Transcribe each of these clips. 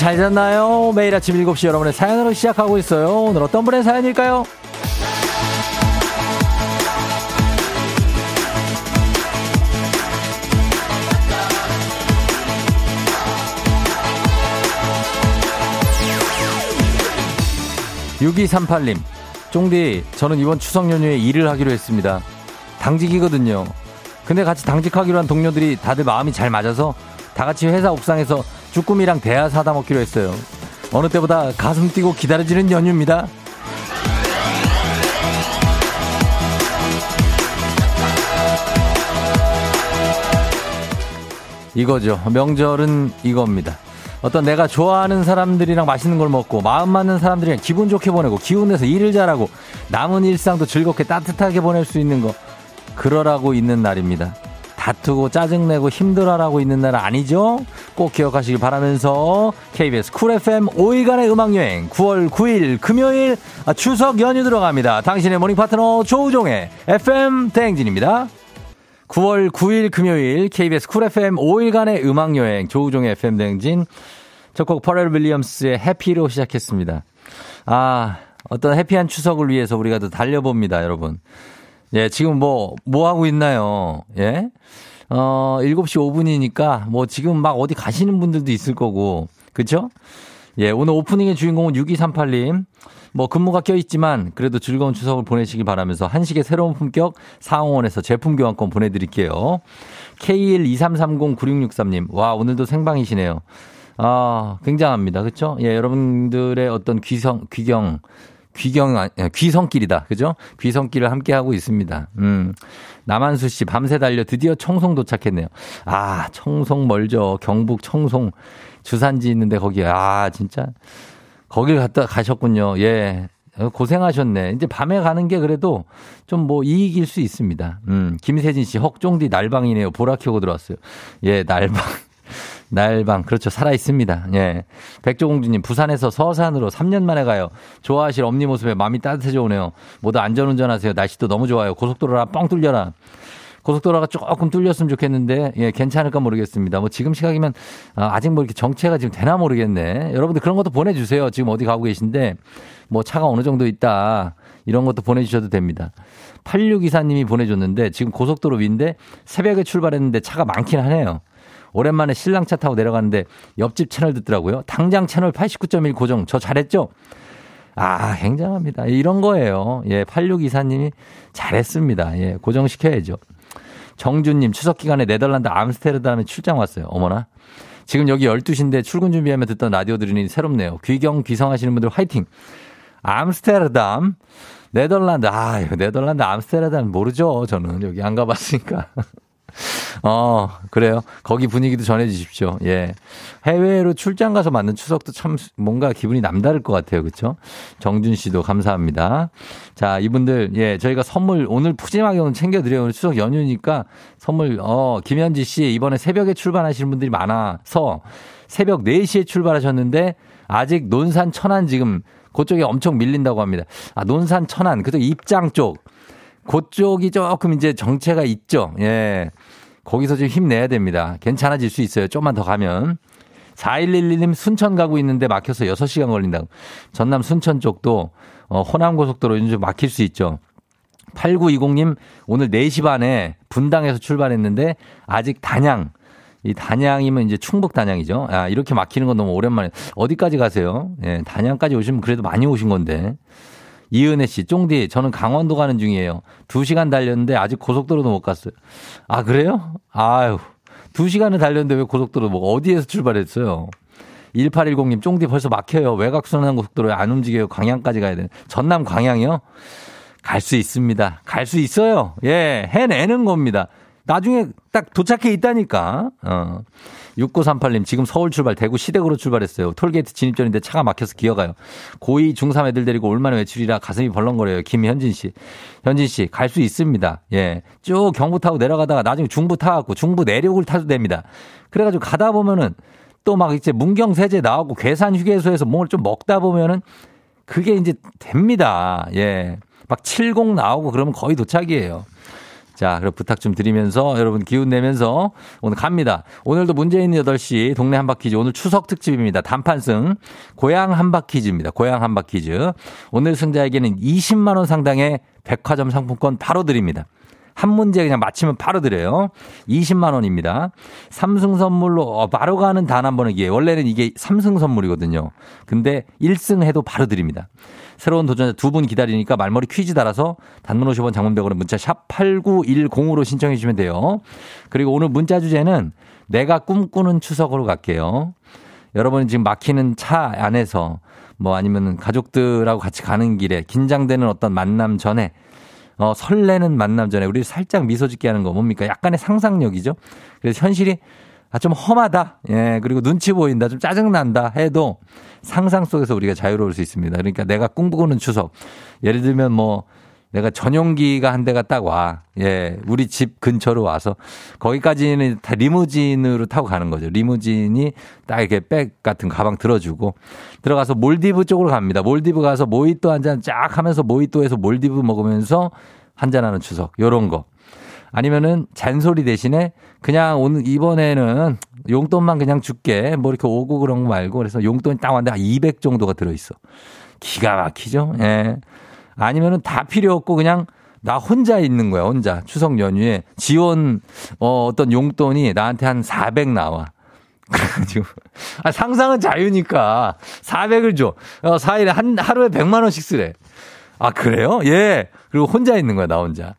잘 잤나요? 매일 아침 7시 여러분의 사연으로 시작하고 있어요. 오늘 어떤 분의 사연일까요? 6238님, 쫑디, 저는 이번 추석 연휴에 일을 하기로 했습니다. 당직이거든요. 근데 같이 당직하기로 한 동료들이 다들 마음이 잘 맞아서 다 같이 회사 옥상에서 쭈꾸미랑 대하 사다 먹기로 했어요. 어느 때보다 가슴 뛰고 기다려지는 연휴입니다. 이거죠. 명절은 이겁니다. 어떤 내가 좋아하는 사람들이랑 맛있는 걸 먹고 마음 맞는 사람들이랑 기분 좋게 보내고 기운 내서 일을 잘하고 남은 일상도 즐겁게 따뜻하게 보낼 수 있는 거 그러라고 있는 날입니다. 다투고 짜증내고 힘들어하라고 있는 날 아니죠? 꼭 기억하시길 바라면서 KBS 쿨 FM 5일간의 음악여행 9월 9일 금요일 아, 추석 연휴 들어갑니다. 당신의 morning 파트너 조우종의 FM 대행진입니다. 9월 9일 금요일 KBS 쿨 FM 5일간의 음악여행 조우종의 FM 대행진 첫 곡 퍼렐 윌리엄스의 Happy로 시작했습니다. 아 어떤 해피한 추석을 위해서 우리가 또 달려봅니다 여러분. 예, 지금 뭐, 뭐 하고 있나요? 예? 어, 7시 5분이니까 뭐 지금 막 어디 가시는 분들도 있을 거고. 그쵸? 예, 오늘 오프닝의 주인공은 6238님. 뭐 근무가 껴있지만 그래도 즐거운 추석을 보내시길 바라면서 한식의 새로운 품격 상원에서 제품 교환권 보내드릴게요. K123309663님. 와, 오늘도 생방이시네요. 아, 굉장합니다. 그쵸? 예, 여러분들의 어떤 귀성, 귀경, 귀경, 아, 귀성길이다. 그죠? 귀성길을 함께 하고 있습니다. 음. 남한수 씨, 밤새 달려 드디어 청송 도착했네요. 아, 청송 멀죠. 경북 청송. 주산지 있는데 거기, 아, 진짜. 거길 갔다 가셨군요. 예. 고생하셨네. 이제 밤에 가는 게 그래도 좀 뭐 이익일 수 있습니다. 음, 김세진 씨, 헉종디 날방이네요. 보라 켜고 들어왔어요. 예, 날방. 날방 그렇죠 살아 있습니다. 예. 백조공주님 부산에서 서산으로 3년 만에 가요. 좋아하실 엄니 모습에 마음이 따뜻해져 오네요. 모두 안전운전하세요. 날씨도 너무 좋아요. 고속도로라 뻥 뚫려라. 고속도로가 조금 뚫렸으면 좋겠는데 예 괜찮을까 모르겠습니다. 뭐 지금 시각이면 아, 아직 뭐 이렇게 정체가 지금 되나 모르겠네. 여러분들 그런 것도 보내주세요. 지금 어디 가고 계신데 뭐 차가 어느 정도 있다 이런 것도 보내주셔도 됩니다. 8624님이 보내줬는데 지금 고속도로 위인데 새벽에 출발했는데 차가 많긴 하네요. 오랜만에 신랑 차 타고 내려갔는데 옆집 채널 듣더라고요. 당장 채널 89.1 고정. 저 잘했죠? 아, 굉장합니다. 이런 거예요. 예, 8624님이 잘했습니다. 예, 고정시켜야죠. 정준님, 추석 기간에 네덜란드 암스테르담에 출장 왔어요. 어머나. 지금 여기 12시인데 출근 준비하며 듣던 라디오 들으니 새롭네요. 귀경, 귀성하시는 분들 화이팅! 암스테르담, 네덜란드, 아, 네덜란드 암스테르담 모르죠. 저는 여기 안 가봤으니까. 어, 그래요. 거기 분위기도 전해 주십시오. 예. 해외로 출장 가서 맞는 추석도 참 뭔가 기분이 남다를 것 같아요. 그렇죠? 정준 씨도 감사합니다. 자, 이분들 예, 저희가 선물 오늘 푸짐하게 오늘 챙겨 드려요. 오늘 추석 연휴니까 선물 어, 김현지 씨 이번에 새벽에 출발하시는 분들이 많아서 새벽 4시에 출발하셨는데 아직 논산 천안 지금 그쪽에 엄청 밀린다고 합니다. 아, 논산 천안 그쪽 입장 쪽 그쪽이 조금 이제 정체가 있죠. 예. 거기서 좀 힘내야 됩니다. 괜찮아질 수 있어요. 좀만 더 가면. 4111님 순천 가고 있는데 막혀서 6시간 걸린다고. 전남 순천 쪽도 어, 호남고속도로 요즘 좀 막힐 수 있죠. 8920님 오늘 4시 반에 분당에서 출발했는데 아직 단양 이 단양이면 이제 충북 단양이죠. 아, 이렇게 막히는 건 너무 오랜만에. 어디까지 가세요? 예, 단양까지 오시면 그래도 많이 오신 건데. 이은혜 씨, 쫑디, 저는 강원도 가는 중이에요. 두 시간 달렸는데 아직 고속도로도 못 갔어요. 아, 그래요? 아유. 두 시간을 달렸는데 왜 고속도로 뭐 어디에서 출발했어요? 1810님, 쫑디 벌써 막혀요. 외곽순환 고속도로에 안 움직여요. 광양까지 가야 되는. 전남 광양이요? 갈 수 있습니다. 갈 수 있어요. 예, 해내는 겁니다. 나중에 딱 도착해 있다니까. 어. 6938님, 지금 서울 출발, 대구 시댁으로 출발했어요. 톨게이트 진입전인데 차가 막혀서 기어가요. 고2, 중3 애들 데리고 올만한 외출이라 가슴이 벌렁거려요. 김현진 씨. 현진 씨, 갈 수 있습니다. 예. 쭉 경부 타고 내려가다가 나중에 중부 타갖고 중부 내륙을 타도 됩니다. 그래가지고 가다 보면은 또 막 이제 문경세제 나오고 괴산 휴게소에서 뭘좀 먹다 보면은 그게 이제 됩니다. 예. 막 70 나오고 그러면 거의 도착이에요. 자, 그럼 부탁 좀 드리면서 여러분 기운 내면서 오늘 갑니다. 오늘도 문재인 8시 동네 한바퀴즈 오늘 추석 특집입니다. 단판승 고향 한바퀴즈입니다. 고향 한바퀴즈. 오늘 승자에게는 20만 원 상당의 백화점 상품권 바로 드립니다. 한 문제 그냥 맞히면 바로 드려요. 20만 원입니다. 삼승 선물로 어, 바로 가는 단 한 번은 이게 원래는 이게 삼승 선물이거든요. 근데 1승 해도 바로 드립니다. 새로운 도전자 두 분 기다리니까 말머리 퀴즈 달아서 단문 50원 장문백으로 문자 샵 8910으로 신청해 주시면 돼요. 그리고 오늘 문자 주제는 내가 꿈꾸는 추석으로 갈게요. 여러분 지금 막히는 차 안에서 뭐 아니면 가족들하고 같이 가는 길에 긴장되는 어떤 만남 전에 어, 설레는 만남 전에 우리 살짝 미소 짓게 하는 거 뭡니까? 약간의 상상력이죠. 그래서 현실이 아, 좀 험하다. 예, 그리고 눈치 보인다. 좀 짜증난다. 해도 상상 속에서 우리가 자유로울 수 있습니다. 그러니까 내가 꿈꾸는 추석. 예를 들면 뭐, 내가 전용기가 한 대가 딱 와. 예, 우리 집 근처로 와서 거기까지는 다 리무진으로 타고 가는 거죠. 리무진이 딱 이렇게 백 같은 가방 들어주고 들어가서 몰디브 쪽으로 갑니다. 몰디브 가서 모히또 한 잔 쫙 하면서 모히또에서 몰디브 먹으면서 한잔하는 추석. 요런 거. 아니면은 잔소리 대신에 그냥 오늘 이번에는 용돈만 그냥 줄게. 뭐 이렇게 오고 그런 거 말고 그래서 용돈이 딱 왔는데 한 200 정도가 들어있어. 기가 막히죠? 예. 아니면은 다 필요 없고 그냥 나 혼자 있는 거야, 혼자. 추석 연휴에 지원, 어, 어떤 용돈이 나한테 한 400 나와. 그래가지고. 아, 상상은 자유니까. 400을 줘. 어, 4일에 한, 하루에 100만 원씩 쓰래. 아, 그래요? 예. 그리고 혼자 있는 거야, 나 혼자.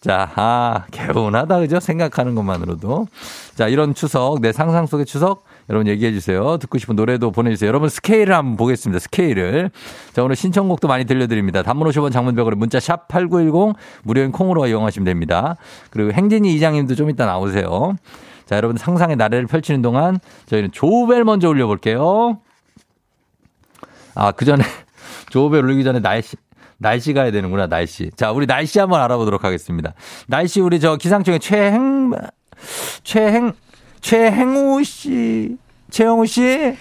자, 아, 개운하다, 그죠? 생각하는 것만으로도. 자, 이런 추석, 내 상상 속의 추석, 여러분 얘기해 주세요. 듣고 싶은 노래도 보내주세요. 여러분 스케일을 한번 보겠습니다. 스케일을. 자, 오늘 신청곡도 많이 들려드립니다. 단문 50원 장문벽으로 문자 샵 8910 무료인 콩으로 이용하시면 됩니다. 그리고 행진이 이장님도 좀 이따 나오세요. 자, 여러분 상상의 나래를 펼치는 동안 저희는 조벨 먼저 올려볼게요. 아, 그 전에 조벨 올리기 전에 날씨, 날씨 가야 되는구나, 날씨. 자, 우리 날씨 한번 알아보도록 하겠습니다. 날씨 우리 저 기상청의 최행, 최행, 최행우 씨. 최영우 씨.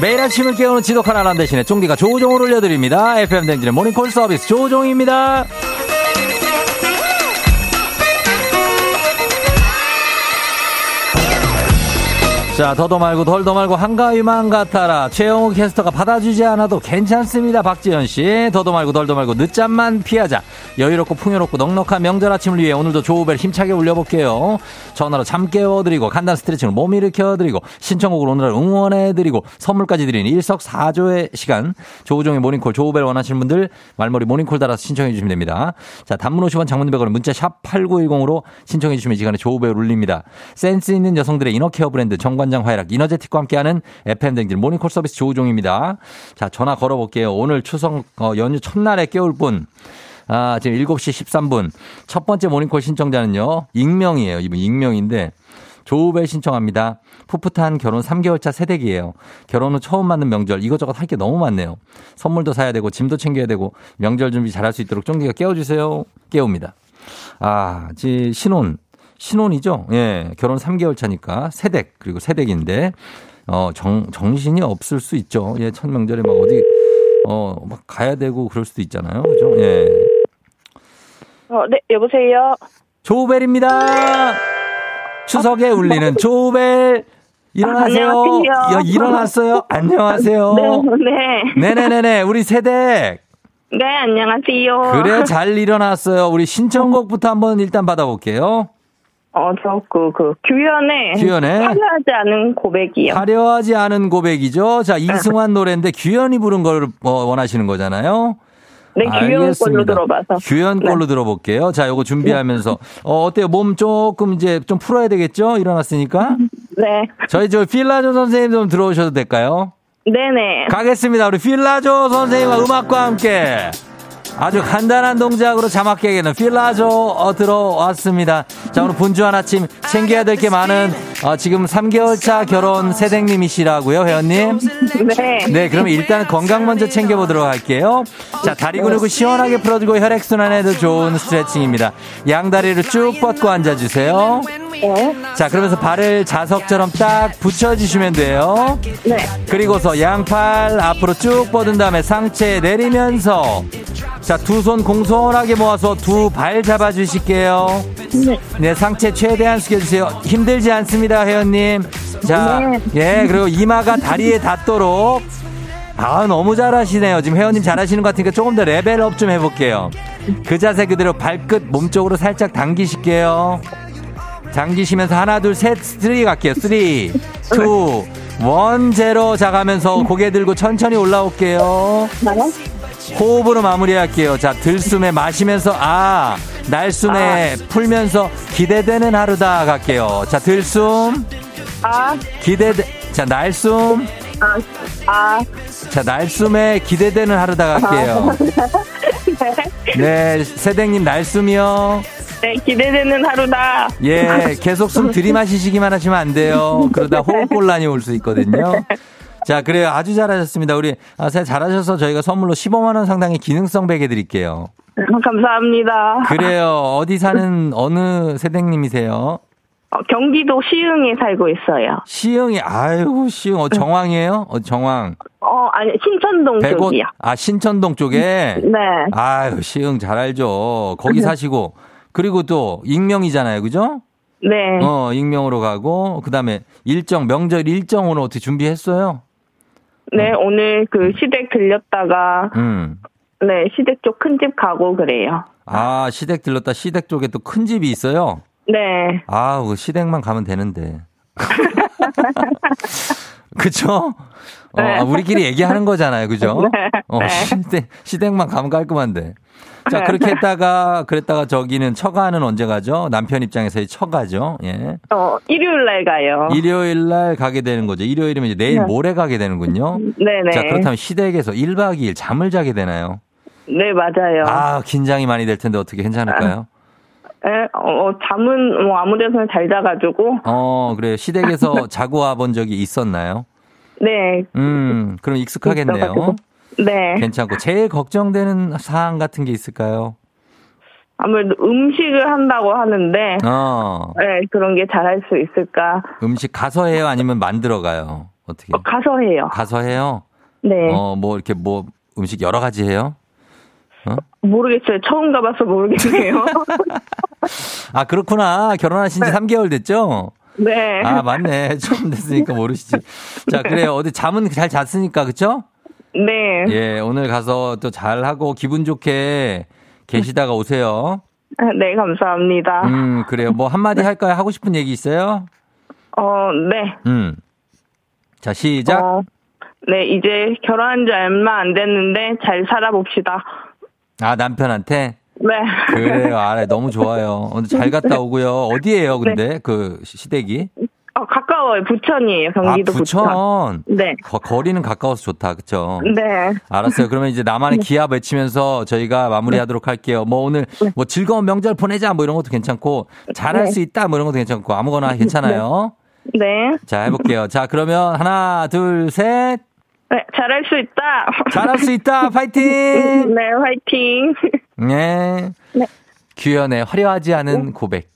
매일 아침을 깨우는 지독한 아람 대신에 쫑디가 조종을 올려드립니다. FM 댕진의 모닝콜 서비스 조종입니다. 자, 더도 말고 덜도 말고 한가위만 같아라. 최영우 캐스터가 받아주지 않아도 괜찮습니다. 박지현 씨. 더도 말고 덜도 말고 늦잠만 피하자. 여유롭고 풍요롭고 넉넉한 명절 아침을 위해 오늘도 조우벨 힘차게 올려볼게요. 전화로 잠 깨워드리고 간단 스트레칭으로 몸 일으켜드리고 신청곡을 오늘 응원해드리고 선물까지 드리는 일석사조의 시간. 조우종의 모닝콜 조우벨 원하시는 분들 말머리 모닝콜 달아서 신청해 주시면 됩니다. 자, 단문 50원 장문 100원 문자 샵 8910으로 신청해 주시면 이 시간에 조우벨 울립니다. 센스 있는 여성들의 inner care 브랜드 정관장 화이락 이너제틱과 함께하는 FM 대행진 모닝콜 서비스 조우종입니다. 자, 전화 걸어볼게요. 오늘 추석 어, 연휴 첫날에 깨울 분. 아, 지금 7시 13분. 첫 번째 모닝콜 신청자는요. 익명이에요. 이분 익명인데. 조우벨 신청합니다. 풋풋한 결혼 3개월 차 새댁이에요. 결혼 후 처음 맞는 명절 이것저것 할 게 너무 많네요. 선물도 사야 되고 짐도 챙겨야 되고 명절 준비 잘할 수 있도록 쫑디가 깨워주세요. 깨웁니다. 아, 지 신혼 신혼이죠. 예, 결혼 3개월 차니까 세댁 그리고 세댁인데 어, 정 정신이 없을 수 있죠. 예, 첫 명절에 막 어디 어, 막 가야 되고 그럴 수도 있잖아요. 그죠? 예. 어, 네, 여보세요. 조벨입니다. 추석에 울리는 조벨. 일어나세요. 아, 야, 일어났어요. 안녕하세요. 네, 네. 네 네네네. 우리 세댁. 네, 안녕하세요. 그래, 잘 일어났어요. 우리 신청곡부터 한번 일단 받아볼게요. 어, 저, 그, 그, 규현의. 규현의. 화려하지 않은 고백이요. 화려하지 않은 고백이죠. 자, 이승환 노래인데 규현이 부른 걸 원하시는 거잖아요. 네, 규현 걸로 들어봐서. 규현 걸로 네. 들어볼게요. 자, 요거 준비하면서. 어, 어때요? 몸 조금 이제 좀 풀어야 되겠죠? 일어났으니까. 네. 저희 저 필라조 선생님 좀 들어오셔도 될까요? 네네. 가겠습니다. 우리 필라조 선생님과 음악과 함께. 아주 간단한 동작으로 자막 깨기는 필라조 어, 들어왔습니다. 자, 오늘 분주한 아침 챙겨야 될 게 많은 어, 지금 3개월 차 결혼 새댁님이시라고요, 회원님? 네. 네, 그러면 일단 건강 먼저 챙겨보도록 할게요. 자, 다리 근육을 시원하게 풀어주고 혈액순환에도 좋은 스트레칭입니다. 양다리를 쭉 뻗고 앉아주세요. 네. 자, 그러면서 발을 자석처럼 딱 붙여주시면 돼요. 네. 그리고서 양팔 앞으로 쭉 뻗은 다음에 상체 내리면서 자, 두 손 공손하게 모아서 두 발 잡아주실게요. 네. 네, 상체 최대한 숙여주세요. 힘들지 않습니다, 회원님. 자, 예, 그리고 이마가 다리에 닿도록. 아, 너무 잘하시네요. 지금 회원님 잘하시는 것 같으니까 조금 더 레벨업 좀 해볼게요. 그 자세 그대로 발끝 몸쪽으로 살짝 당기실게요. 당기시면서 하나, 둘, 셋, three 갈게요. Three, two, one, zero. 자, 가면서 고개 들고 천천히 올라올게요. 호흡으로 마무리할게요. 자, 들숨에 마시면서, 아, 날숨에 풀면서 기대되는 하루다 갈게요. 자, 들숨, 아, 기대돼, 자, 날숨, 아, 아. 자, 날숨에 기대되는 하루다 갈게요. 네, 세댕님 날숨이요. 네, 기대되는 하루다. 예, 계속 숨 들이마시기만 하시면 안 돼요. 그러다 호흡곤란이 올 수 있거든요. 자, 그래요. 아주 잘하셨습니다. 우리, 아, 잘하셔서 저희가 선물로 15만 원 상당의 기능성 베개 드릴게요. 감사합니다. 그래요. 어디 사는 어느 세댁님이세요? 어, 경기도 시흥에 살고 있어요. 시흥이, 아유, 시흥, 어, 정황이에요? 어, 정황. 어, 아니, 신천동 백옷, 쪽이요. 아, 신천동 쪽에? 네. 아유, 시흥 잘 알죠. 거기 사시고. 그리고 또, 익명이잖아요. 그죠? 네. 어, 익명으로 가고, 그 다음에 일정, 명절 일정 오늘 어떻게 준비했어요? 네, 오늘 그 시댁 들렸다가, 음. 네, 시댁 쪽 큰 집 가고 그래요. 아, 시댁 들렀다 시댁 쪽에 또 큰 집이 있어요? 네. 아, 그 시댁만 가면 되는데. 그쵸? 어, 네. 아, 우리끼리 얘기하는 거잖아요. 그죠? 네. 어, 네. 시댁, 시댁만 가면 깔끔한데. 자, 네. 그렇게 했다가, 그랬다가 저기는 처가는 언제 가죠? 남편 입장에서의 처가죠. 예. 어, 일요일 날 가요. 일요일 날 가게 되는 거죠. 일요일이면 이제 내일 네. 모레 가게 되는군요. 네네. 자, 그렇다면 시댁에서 1박 2일 잠을 자게 되나요? 네, 맞아요. 아, 긴장이 많이 될 텐데 어떻게 괜찮을까요? 네, 어, 잠은 뭐 아무 데서나 잘 자가지고, 어, 그래요. 시댁에서 자고 와 본 적이 있었나요? 네. 음, 그럼 익숙하겠네요. 네. 괜찮고. 제일 걱정되는 사항 같은 게 있을까요? 아무래도 음식을 한다고 하는데, 어, 네, 그런 게 잘할 수 있을까. 음식 가서 해요? 아니면 만들어 가요? 어떻게? 어, 가서 해요. 가서 해요? 네. 어, 뭐 이렇게 뭐 음식 여러 가지 해요? 모르겠어요. 처음 가봐서 모르겠네요. 아, 그렇구나. 결혼하신 지 3개월 됐죠? 네. 아, 맞네. 처음 됐으니까 모르시지. 자, 그래요. 어디 잠은 잘 잤으니까, 그쵸? 네. 예, 오늘 가서 또 잘하고 기분 좋게 계시다가 오세요. 네, 감사합니다. 음, 그래요. 뭐 한마디 할까요? 하고 싶은 얘기 있어요? 어, 네. 음. 자, 시작. 어, 네, 이제 결혼한 지 얼마 안 됐는데 잘 살아봅시다. 아, 남편한테? 네. 그래요. 알아요. 너무 좋아요. 오늘 잘 갔다 오고요. 어디에요, 근데? 그 시댁이? 어, 가까워요. 부천이에요. 경기도 아, 부천. 네. 거, 거리는 가까워서 좋다. 그쵸? 네. 알았어요. 그러면 이제 나만의 기합 외치면서 저희가 마무리하도록 할게요. 뭐 오늘 뭐 즐거운 명절 보내자 뭐 이런 것도 괜찮고 잘할 네. 수 있다 뭐 이런 것도 괜찮고 아무거나 괜찮아요. 네. 자, 해 볼게요. 자, 그러면 하나, 둘, 셋. 네, 잘할 수 있다. 잘할 수 있다. 파이팅! 네, 화이팅. 네. 네. 규현의 화려하지 않은 고백.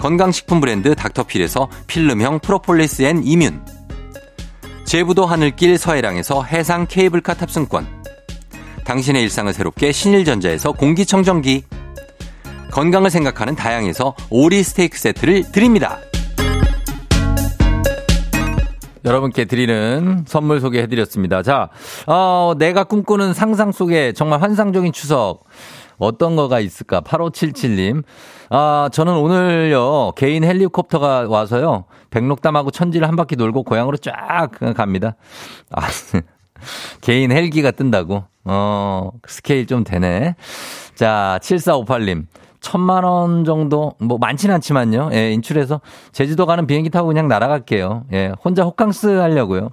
건강식품 브랜드 닥터필에서 필름형 프로폴리스 앤 이뮨. 제부도 하늘길 서해랑에서 해상 케이블카 탑승권. 당신의 일상을 새롭게 신일전자에서 공기청정기. 건강을 생각하는 다향에서 오리 스테이크 세트를 드립니다. 여러분께 드리는 선물 소개해드렸습니다. 자, 어, 내가 꿈꾸는 상상 속에 정말 환상적인 추석. 어떤 거가 있을까? 8577님. 아, 저는 오늘요, 개인 헬리콥터가 와서요, 백록담하고 천지를 한 바퀴 돌고 고향으로 쫙 갑니다. 아, 개인 헬기가 뜬다고? 어, 스케일 좀 되네. 자, 7458님. 천만 원 정도, 뭐 많진 않지만요. 예, 인출해서 제주도 가는 비행기 타고 그냥 날아갈게요. 예, 혼자 호캉스 하려고요.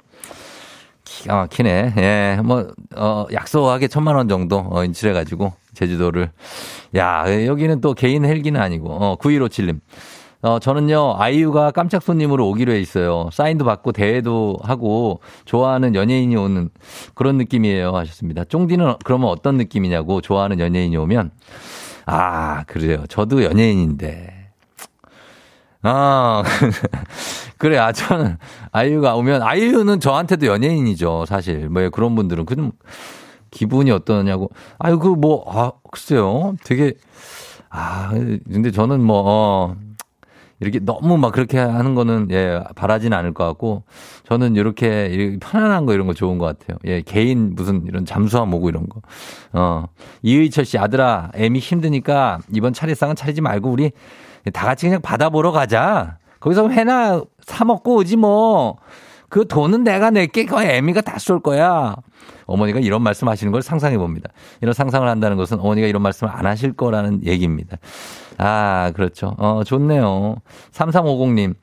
기가 막히네. 예, 뭐, 어, 약소하게 천만 원 정도, 어, 인출해가지고, 제주도를. 야, 여기는 또 개인 헬기는 아니고, 어, 9157님. 어, 저는요, 아이유가 깜짝 손님으로 오기로 해 있어요. 사인도 받고 대회도 하고 좋아하는 연예인이 오는 그런 느낌이에요. 하셨습니다. 쫑디는 그러면 어떤 느낌이냐고 좋아하는 연예인이 오면 아, 그래요. 저도 연예인인데. 아, 그래, 아, 저는, 아이유가 오면, 아이유는 저한테도 연예인이죠, 사실. 뭐, 그런 분들은. 그럼, 기분이 어떠냐고. 아유, 그, 뭐, 아, 글쎄요. 되게, 아, 근데 저는 뭐, 어, 이렇게 너무 막 그렇게 하는 거는 예 바라지는 않을 것 같고 저는 이렇게 편안한 거 이런 거 좋은 것 같아요. 예 개인 무슨 이런 잠수함 오고 이런 거. 어 이의철 씨 아들아 애미 힘드니까 이번 차례상은 차리지 말고 우리 다 같이 그냥 바다 보러 가자. 거기서 회나 사 먹고 오지 뭐. 그 돈은 내가 낼게. 그 애미가 다 쏠 거야. 어머니가 이런 말씀 하시는 걸 상상해 봅니다. 이런 상상을 한다는 것은 어머니가 이런 말씀을 안 하실 거라는 얘기입니다. 아, 그렇죠. 어, 좋네요. 3350님.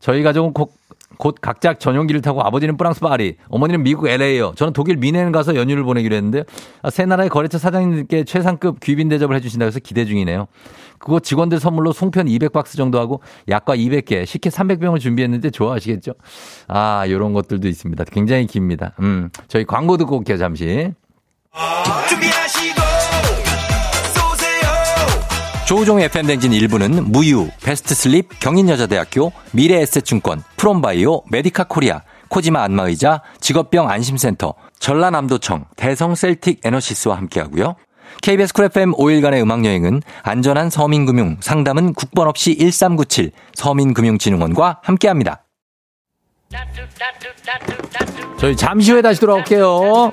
저희 가족은 곧, 곧 각자 전용기를 타고 아버지는 프랑스 파리, 어머니는 미국 LA요. 저는 독일 미넨 가서 연휴를 보내기로 했는데 아, 세 나라의 거래처 사장님들께 최상급 귀빈 대접을 해주신다고 해서 기대 중이네요. 그거 직원들 선물로 송편 200박스 정도 하고 약과 200개, 식혜 300병을 준비했는데 좋아하시겠죠? 아, 요런 것들도 있습니다. 굉장히 깁니다. 음, 저희 광고 듣고 올게요, 잠시. 준비하시 조우종 FM댕진 1부는 무유, 베스트슬립, 경인여자대학교, 미래에셋증권, 프롬바이오, 메디카 코리아, 코지마 안마의자, 직업병 안심센터, 전라남도청, 대성셀틱 에너시스와 함께하고요. KBS 쿨 FM 5일간의 음악여행은 안전한 서민금융, 상담은 국번 없이 1397 서민금융진흥원과 함께합니다. 저희 잠시 후에 다시 돌아올게요.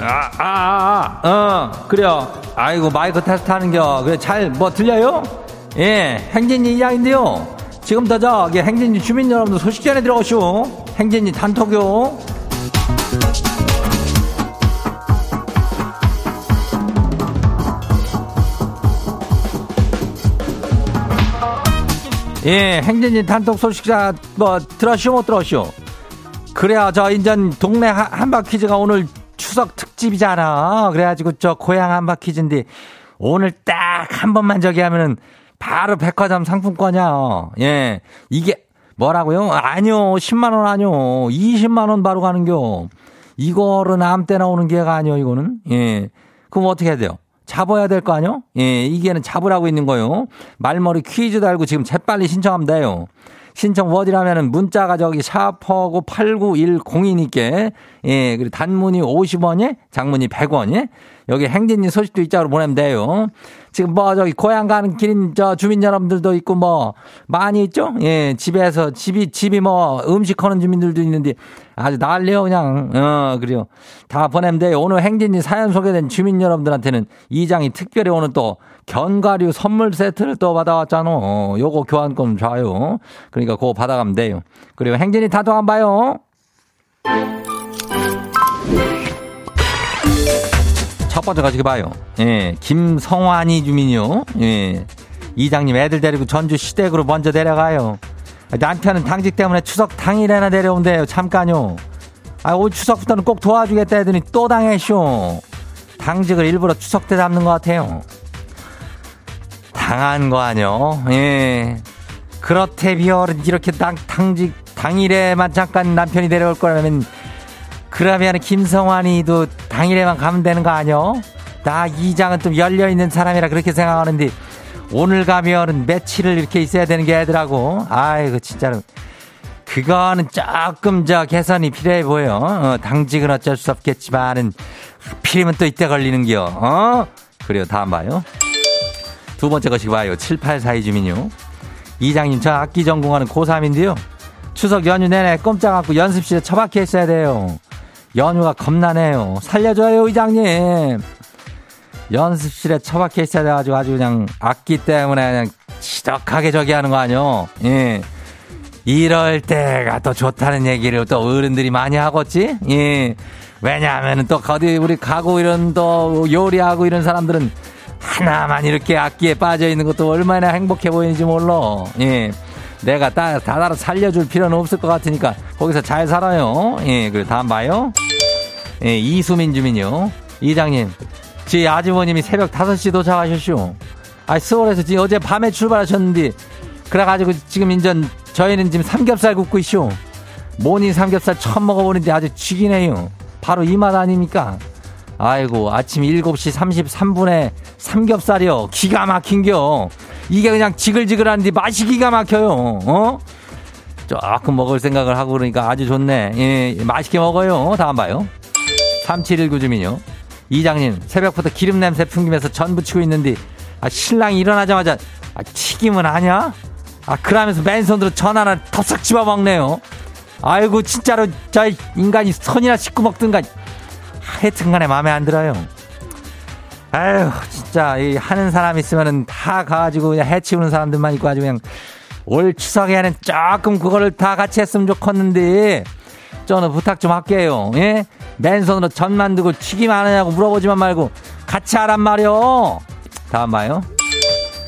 아, 아, 아, 아, 어, 그래요. 아이고, 마이크 테스트 하는겨. 그래, 잘, 뭐, 들려요? 예, 행진이 이야기인데요. 지금부터 저기 행진이 주민 여러분들 소식 전해 들어오시오. 행진이 단톡요. 예, 행진이 단톡 소식자 뭐 들었시오 못 들었시오? 그래야 저 인전 동네 한바퀴즈가 오늘 추석 특 집이잖아. 그래가지고 저 고향 한바퀴즈인데 오늘 딱 한 번만 저기 하면은 바로 백화점 상품권이야. 예. 이게 뭐라고요? 아니요. 10만 원 아니요. 20만 원 바로 가는겨. 이거를 아무 때나 오는 게가 아니요, 이거는. 예. 그럼 어떻게 해야 돼요? 잡아야 될 거 아니요? 예, 이게는 잡으라고 있는 거요. 말머리 퀴즈 달고 지금 재빨리 신청하면 돼요. 신청 어디라면은 문자가 저기 샤퍼고 8910이니께 예, 그리고 단문이 50원이 장문이 100원이 여기 행진이 소식도 있자로 보내면 돼요. 지금 뭐 저기 고향 가는 길인 저 주민 여러분들도 있고 뭐 많이 있죠? 예, 집에서 집이 집이 뭐 음식 하는 주민들도 있는데 아주 난리요 그냥 어 그래요. 다 돼요. 오늘 행진이 사연 소개된 주민 여러분들한테는 이장이 특별히 오늘 또 견과류 선물 세트를 또 받아왔잖아. 어, 요거 교환권 줘요. 그러니까 그거 받아가면 돼요. 그리고 행진이 다도 안 봐요. 첫 번째 가지고 봐요. 예, 김성환이 주민요. 예, 이장님 애들 데리고 전주 시댁으로 먼저 내려가요. 남편은 당직 때문에 추석 당일에나 내려온대요. 잠깐요. 아, 올 추석부터는 꼭 도와주겠다 했더니 또 당했쇼. 당직을 일부러 추석 때 잡는 것 같아요. 당한 거 아뇨? 예. 그렇대 비어는 이렇게 당, 당직 당일에만 잠깐 남편이 내려올 거라면 그러면 김성환이도 당일에만 가면 되는 거 아니요? 나 이장은 좀 열려있는 사람이라 그렇게 생각하는데 오늘 가면은 며칠을 이렇게 있어야 되는 게 애들하고. 아이고 진짜로. 그거는 조금 저 개선이 필요해 보여. 어, 당직은 어쩔 수 없겠지만은 필이면 또 이때 걸리는겨. 어? 그래요. 다음 봐요. 두 번째 것이 봐요. 7842 주민요. 이장님 저 악기 전공하는 고3인데요. 추석 연휴 내내 꼼짝 않고 연습실에 처박혀 있어야 돼요 연휴가 겁나네요. 살려줘요, 의장님. 연습실에 처박혀 있어야 돼가지고 아주 그냥 악기 때문에 그냥 지덕하게 저기 하는 거 아니요? 예. 이럴 때가 또 좋다는 얘기를 또 어른들이 많이 하겠지? 예. 왜냐하면 또 어디 우리 가고 이런 또 요리하고 이런 사람들은 하나만 이렇게 악기에 빠져 있는 것도 얼마나 행복해 보이는지 몰라. 예. 내가 다, 다다로 살려줄 필요는 없을 것 같으니까 거기서 잘 살아요. 예, 그리고 다음 봐요. 예, 이수민 주민요. 이장님, 제 아주버님이 새벽 5시 도착하셨슈. 아, 서울에서 지금 어제 밤에 출발하셨는데, 그래가지고 지금 인전 저희는 지금 삼겹살 굽고 있쇼. 모닝 삼겹살 처음 먹어보는데 아주 죽이네요. 바로 이 맛 아닙니까? 아이고, 아침 7시 33분에 삼겹살이요. 기가 막힌겨. 이게 그냥 지글지글한데 맛이 기가 막혀요. 어? 조금 먹을 생각을 하고 그러니까 아주 좋네. 예, 맛있게 먹어요. 다음 봐요. 3719 주민요. 이장님, 새벽부터 기름 냄새 풍기면서 전 부치고 있는데, 아, 신랑이 일어나자마자, 아, 튀김은 아냐? 아, 그러면서 맨손으로 전 하나 덥석 집어 먹네요. 아이고, 진짜로, 저 인간이 손이나 씻고 먹든가. 하여튼 간에 마음에 안 들어요. 아유, 진짜, 이 하는 사람 있으면은 다 가가지고 그냥 해치우는 사람들만 있고 아주 그냥 올 추석에는 조금 그거를 다 같이 했으면 좋겠는데, 저는 부탁 좀 할게요. 예? 맨손으로 전 만들고 튀김 안 하냐고 물어보지만 말고 같이 하란 말이요. 다음 봐요.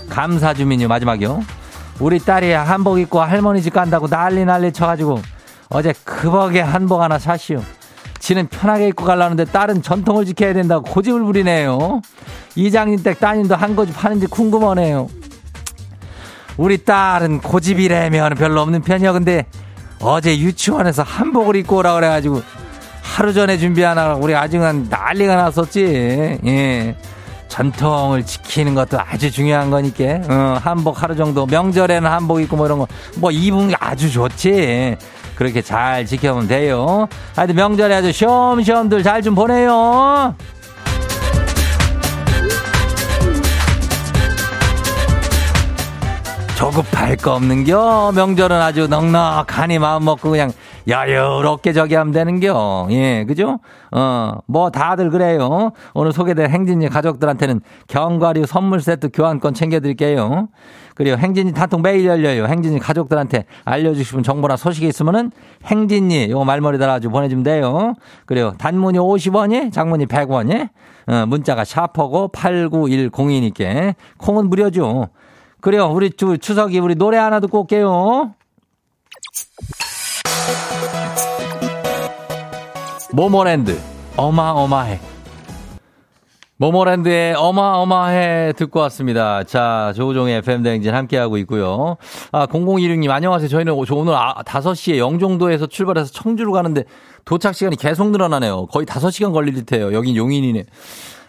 감사 주민요 마지막이요. 우리 딸이 한복 입고 할머니 집 간다고 난리 난리 쳐가지고 어제 급하게 한복 하나 사시오. 지는 편하게 입고 가려는데 딸은 전통을 지켜야 된다고 고집을 부리네요. 이장님 댁 따님도 한 거지 파는지 궁금하네요. 우리 딸은 고집이라면 별로 없는 편이야. 근데 어제 유치원에서 한복을 입고 오라 그래가지고 하루 전에 준비하나 우리 아직은 난리가 났었지. 예. 전통을 지키는 것도 아주 중요한 거니까 어, 한복 하루 정도 명절에는 한복 입고 뭐 이런 거뭐 입은 게 아주 좋지. 그렇게 잘 지켜보면 돼요. 하여튼 명절에 아주 쉬엄쉬엄들 잘 좀 보내요. 조급할 거 없는겨. 명절은 아주 넉넉하니 마음 먹고 그냥 여유롭게 저기 하면 되는겨. 예, 그죠? 어, 뭐 다들 그래요. 오늘 소개된 행진이 가족들한테는 견과류 선물 세트 교환권 챙겨드릴게요. 그리고 행진이 단통 매일 열려요. 행진이 가족들한테 알려주시면 정보나 소식이 있으면은 행진이 요 말머리 달아가지고 보내주면 돼요. 그리고 단문이 50원이, 장문이 100원이, 어, 문자가 샤퍼고 89102니까 콩은 무료죠. 그래요. 우리 추석이 우리 노래 하나 듣고 올게요. 모모랜드 어마어마해. 모모랜드의 어마어마해 듣고 왔습니다. 자, 조우종의 FM대행진 함께하고 있고요. 아, 0016님, 안녕하세요. 저희는 오늘 아, 5시에 영종도에서 출발해서 청주로 가는데 도착 시간이 계속 늘어나네요. 거의 5시간 걸릴 듯해요. 여긴 용인이네.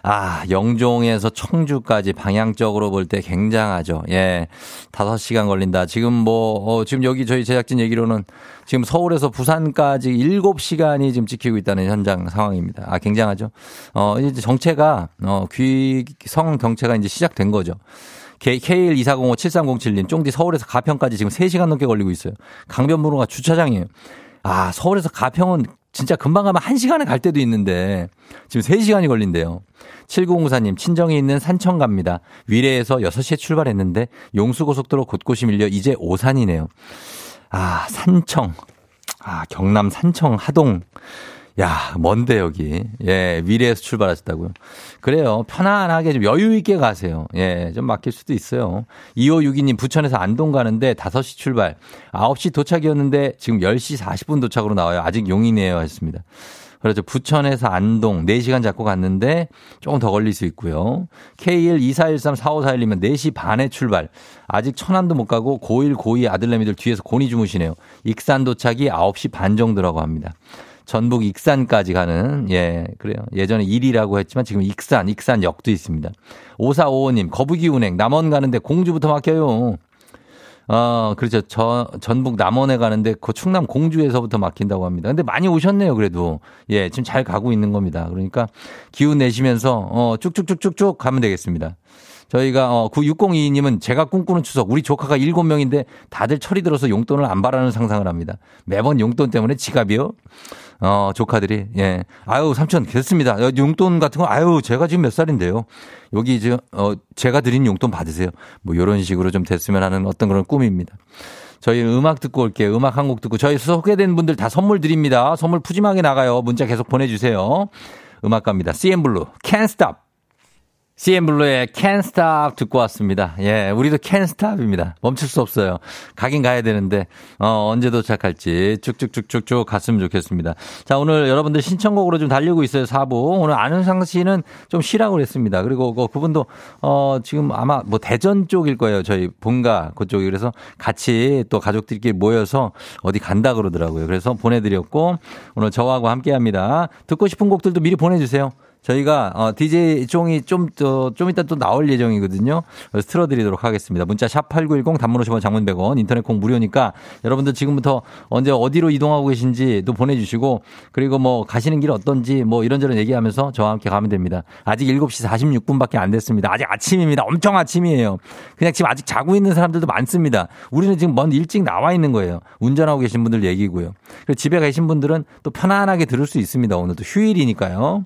아, 영종에서 청주까지 방향적으로 볼 때 굉장하죠. 예. 5시간 걸린다. 지금 뭐, 어, 지금 여기 저희 제작진 얘기로는 지금 서울에서 부산까지 7시간이 지금 찍히고 있다는 현장 상황입니다. 아, 굉장하죠. 어, 이제 정체가, 어, 귀 성 경체가 이제 시작된 거죠. K124057307님, 쫑디 서울에서 가평까지 지금 3시간 넘게 걸리고 있어요. 강변북로가 주차장이에요. 아, 서울에서 가평은 진짜 금방 가면 1시간에 갈 때도 있는데 지금 3시간이 걸린대요. 7904님, 친정에 있는 산청 갑니다. 위례에서 6시에 출발했는데 용수고속도로 곳곳이 밀려 이제 오산이네요. 아, 산청. 아, 경남 산청 하동. 야, 먼데 여기. 예, 위례에서 출발하셨다고요. 그래요. 편안하게 좀 여유 있게 가세요. 예, 좀 막힐 수도 있어요. 2562님 부천에서 안동 가는데 5시 출발. 9시 도착이었는데 지금 10시 40분 도착으로 나와요. 아직 용이네요 하셨습니다. 그렇죠. 부천에서 안동 4시간 잡고 갔는데 조금 더 걸릴 수 있고요. K124134541이면 4시 반에 출발. 아직 천안도 못 가고 고1, 고2 아들내미들 뒤에서 곤이 주무시네요. 익산 도착이 9시 반 정도라고 합니다. 전북 익산까지 가는, 예, 그래요. 예전에 1이라고 했지만 지금 익산, 익산역도 있습니다. 5455님, 거북이 운행, 남원 가는데 공주부터 막혀요. 어, 그렇죠. 저, 전북 남원에 가는데 그 충남 공주에서부터 막힌다고 합니다. 근데 많이 오셨네요, 그래도. 예, 지금 잘 가고 있는 겁니다. 그러니까 기운 내시면서, 어, 쭉쭉쭉쭉쭉 가면 되겠습니다. 저희가 어 9602님은 제가 꿈꾸는 추석 우리 조카가 7명인데 다들 철이 들어서 용돈을 안 바라는 상상을 합니다. 매번 용돈 때문에 지갑이요? 어, 조카들이, 예. 아유, 삼촌, 됐습니다. 용돈 같은 거, 아유, 제가 지금 몇 살인데요. 여기 이제, 어, 제가 드린 용돈 받으세요. 뭐, 요런 식으로 좀 됐으면 하는 어떤 그런 꿈입니다. 저희 음악 듣고 올게요. 음악 한 곡 듣고. 저희 소개된 분들 다 선물 드립니다. 선물 푸짐하게 나가요. 문자 계속 보내주세요. 음악 갑니다. CM블루, Can't Stop. CN블루의 Can't Stop 듣고 왔습니다. 예, 우리도 Can't Stop입니다. 멈출 수 없어요. 가긴 가야 되는데, 어, 언제 도착할지 쭉쭉쭉쭉쭉 갔으면 좋겠습니다. 자, 오늘 여러분들 신청곡으로 좀 달리고 있어요, 4부. 오늘 안은상 씨는 좀 쉬라고 그랬습니다. 그리고 그, 그분도, 어, 지금 아마 뭐 대전 쪽일 거예요. 저희 본가 그쪽이. 그래서 같이 또 가족들끼리 모여서 어디 간다 그러더라고요. 그래서 보내드렸고, 오늘 저하고 함께 합니다. 듣고 싶은 곡들도 미리 보내주세요. 저희가 어, DJ 종이 좀좀 좀 이따 또 나올 예정이거든요. 그래서 틀어드리도록 하겠습니다. 문자 샵 #8910 단문 50원, 장문 100원, 인터넷 콩 무료니까 여러분들 지금부터 언제 어디로 이동하고 계신지도 보내주시고 그리고 뭐 가시는 길 어떤지 뭐 이런저런 얘기하면서 저와 함께 가면 됩니다. 아직 7시 46분밖에 안 됐습니다. 아직 아침입니다. 엄청 아침이에요. 그냥 지금 아직 자고 있는 사람들도 많습니다. 우리는 지금 먼 일찍 나와 있는 거예요. 운전하고 계신 분들 얘기고요. 그리고 집에 가신 분들은 또 편안하게 들을 수 있습니다. 오늘도 휴일이니까요.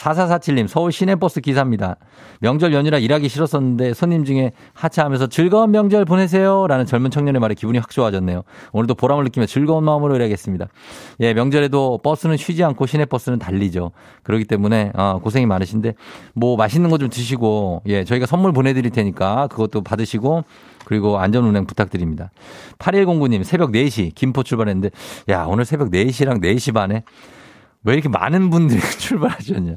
4447님, 서울 시내버스 기사입니다. 명절 연휴라 일하기 싫었었는데 손님 중에 하차하면서 즐거운 명절 보내세요. 라는 젊은 청년의 말에 기분이 확 좋아졌네요. 오늘도 보람을 느끼며 즐거운 마음으로 일하겠습니다. 예, 명절에도 버스는 쉬지 않고 시내버스는 달리죠. 그렇기 때문에, 어, 고생이 많으신데, 뭐 맛있는 거 좀 드시고, 예, 저희가 선물 보내드릴 테니까 그것도 받으시고, 그리고 안전운행 부탁드립니다. 8109님, 새벽 4시, 김포 출발했는데, 야, 오늘 새벽 4시랑 4시 반에 왜 이렇게 많은 분들이 출발하셨냐.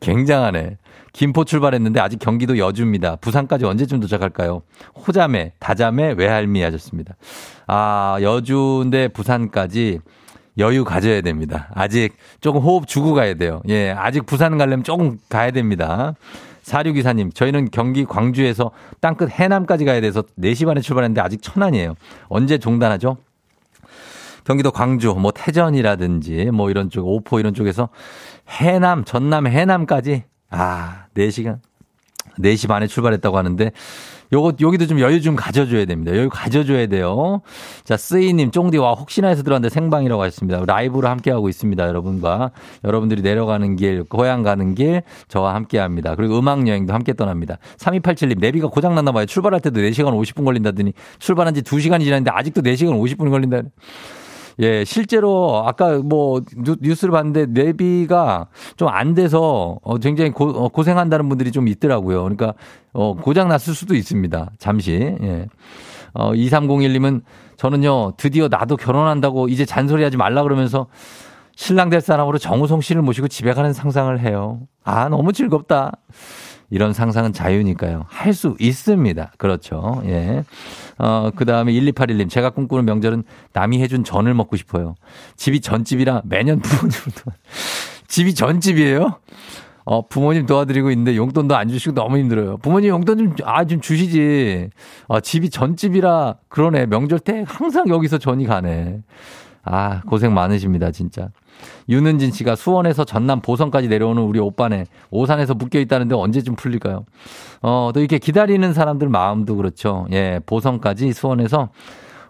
굉장하네. 김포 출발했는데 아직 경기도 여주입니다. 부산까지 언제쯤 도착할까요? 호자매, 다자매, 외할미 하셨습니다. 아, 여주인데 부산까지 여유 가져야 됩니다. 아직 조금 호흡 주고 가야 돼요. 예, 아직 부산 가려면 조금 가야 됩니다. 사류기사님, 저희는 경기 광주에서 땅끝 해남까지 가야 돼서 4시 반에 출발했는데 아직 천안이에요. 언제 종단하죠? 경기도 광주, 뭐 태전이라든지 뭐 이런 쪽, 오포 이런 쪽에서 해남, 전남 해남까지 아, 4시간 4시 반에 출발했다고 하는데 요거 여기도 좀 여유 좀 가져줘야 됩니다. 여유 가져줘야 돼요. 자, 쓰이님, 쫑디와 혹시나 해서 들어왔는데 생방이라고 하셨습니다. 라이브로 함께하고 있습니다. 여러분과 여러분들이 내려가는 길, 고향 가는 길 저와 함께합니다. 그리고 음악 여행도 함께 떠납니다. 3287님, 내비가 고장 났나 봐요. 출발할 때도 4시간 50분 걸린다더니 출발한 지 2시간이 지났는데 아직도 4시간 50분 걸린다. 예, 실제로 아까 뭐 뉴스를 봤는데 내비가 좀 안 돼서 어 굉장히 고, 어, 고생한다는 분들이 좀 있더라고요. 그러니까 어 고장 났을 수도 있습니다. 잠시. 예. 어 2301님은 저는요 드디어 나도 결혼한다고 이제 잔소리 하지 말라 그러면서 신랑 될 사람으로 정우성 씨를 모시고 집에 가는 상상을 해요. 아 너무 즐겁다. 이런 상상은 자유니까요. 할 수 있습니다. 그렇죠. 예. 어, 그 다음에 1281님. 제가 꿈꾸는 명절은 남이 해준 전을 먹고 싶어요. 집이 전집이라 매년 부모님부터. 집이 전집이에요? 어, 부모님 도와드리고 있는데 용돈도 안 주시고 너무 힘들어요. 부모님 용돈 좀, 아, 좀 주시지. 어, 집이 전집이라 그러네. 명절 때 항상 여기서 전이 가네. 아, 고생 많으십니다, 진짜. 윤은진 씨가 수원에서 전남 보성까지 내려오는 우리 오빠네. 오산에서 묶여 있다는데 언제쯤 풀릴까요? 어, 또 이렇게 기다리는 사람들 마음도 그렇죠. 예, 보성까지 수원에서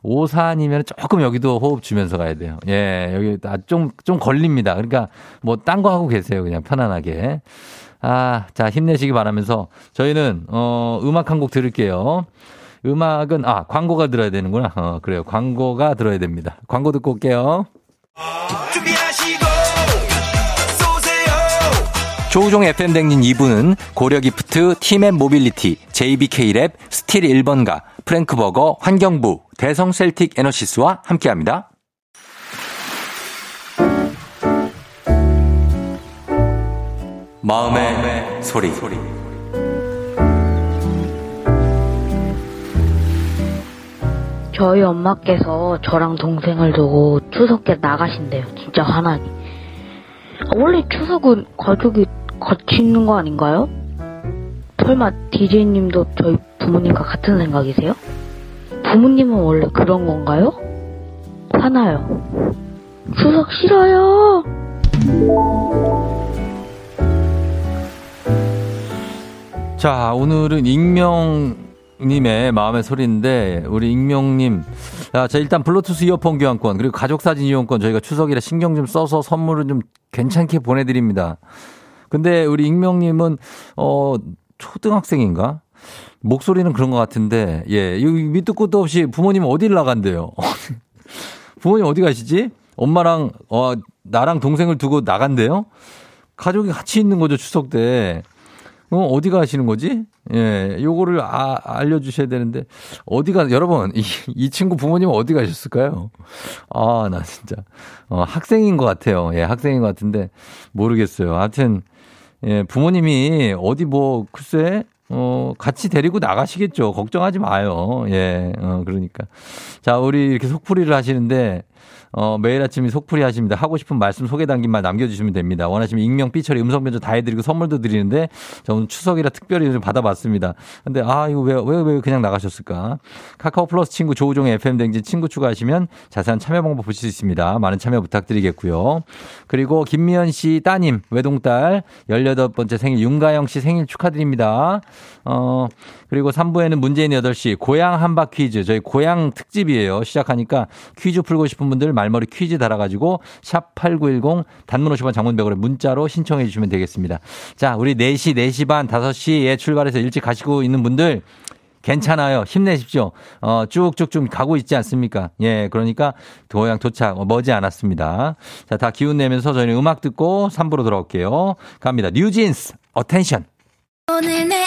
오산이면 조금 여기도 호흡 주면서 가야 돼요. 예, 여기 좀, 좀 걸립니다. 그러니까 뭐 딴 거 하고 계세요. 그냥 편안하게. 아, 자, 힘내시기 바라면서 저희는, 어, 음악 한 곡 들을게요. 음악은, 아, 광고가 들어야 되는구나. 어, 그래요. 광고가 들어야 됩니다. 광고 듣고 올게요. 조우종 FM댕진 2부는 고려기프트, 팀앤 모빌리티, JBK랩, 스틸 1번가, 프랭크버거, 환경부, 대성 셀틱 에너시스와 함께합니다. 마음의, 마음의 소리. 소리. 저희 엄마께서 저랑 동생을 두고 추석 때 나가신대요. 진짜 화나게. 원래 추석은 가족이 같이 있는 거 아닌가요? 설마 DJ님도 저희 부모님과 같은 생각이세요? 부모님은 원래 그런 건가요? 화나요. 추석 싫어요! 자, 오늘은 익명 님의 마음의 소리인데 우리 익명님 자, 자 일단 블루투스 이어폰 교환권 그리고 가족 사진 이용권 저희가 추석이라 신경 좀 써서 선물을 좀 괜찮게 보내드립니다. 근데 우리 익명님은 어 초등학생인가? 목소리는 그런 것 같은데 예 여기 밑도 끝도 없이 부모님 어딜 나간대요. 부모님 어디 가시지? 엄마랑 어 나랑 동생을 두고 나간대요. 가족이 같이 있는 거죠 추석 때. 어, 어디 가시는 거지? 예, 요거를 아, 알려주셔야 되는데, 어디가, 여러분, 이, 이 친구 부모님 은 어디 가셨을까요? 아, 나 진짜, 어, 학생인 것 같아요. 예, 학생인 것 같은데, 모르겠어요. 하여튼, 예, 부모님이 어디 뭐, 글쎄, 어, 같이 데리고 나가시겠죠. 걱정하지 마요. 예, 어, 그러니까. 자, 우리 이렇게 속풀이를 하시는데, 어, 매일 아침 속풀이 하십니다. 하고 싶은 말씀 소개 담긴 말 남겨주시면 됩니다. 원하시면 익명, 삐처리, 음성 변조 다 해드리고 선물도 드리는데 저 오늘 추석이라 특별히 좀 받아봤습니다. 근데 아 이거 왜 왜 왜 그냥 나가셨을까? 카카오 플러스 친구 조우종의 FM 댕진 친구 추가하시면 자세한 참여 방법 보실 수 있습니다. 많은 참여 부탁드리겠고요. 그리고 김미연 씨 따님 외동딸 18번째 생일 윤가영 씨 생일 축하드립니다. 어 그리고 3부에는 문재인 8시 고향 한바 퀴즈 저희 고향 특집이에요. 시작하니까 퀴즈 풀고 싶은 분들 말머리 퀴즈 달아가지고 샵 8910 단문 50원 장문 100원 문자로 신청해 주시면 되겠습니다. 자, 우리 4시, 4시 반, 5시에 출발해서 일찍 가시고 있는 분들 괜찮아요. 힘내십시오. 어, 쭉쭉 좀 가고 있지 않습니까? 예, 그러니까 고향 도착 머지 않았습니다. 자, 다 기운 내면서 저희는 음악 듣고 3부로 돌아올게요. 갑니다. 뉴진스, Attention. 오늘 내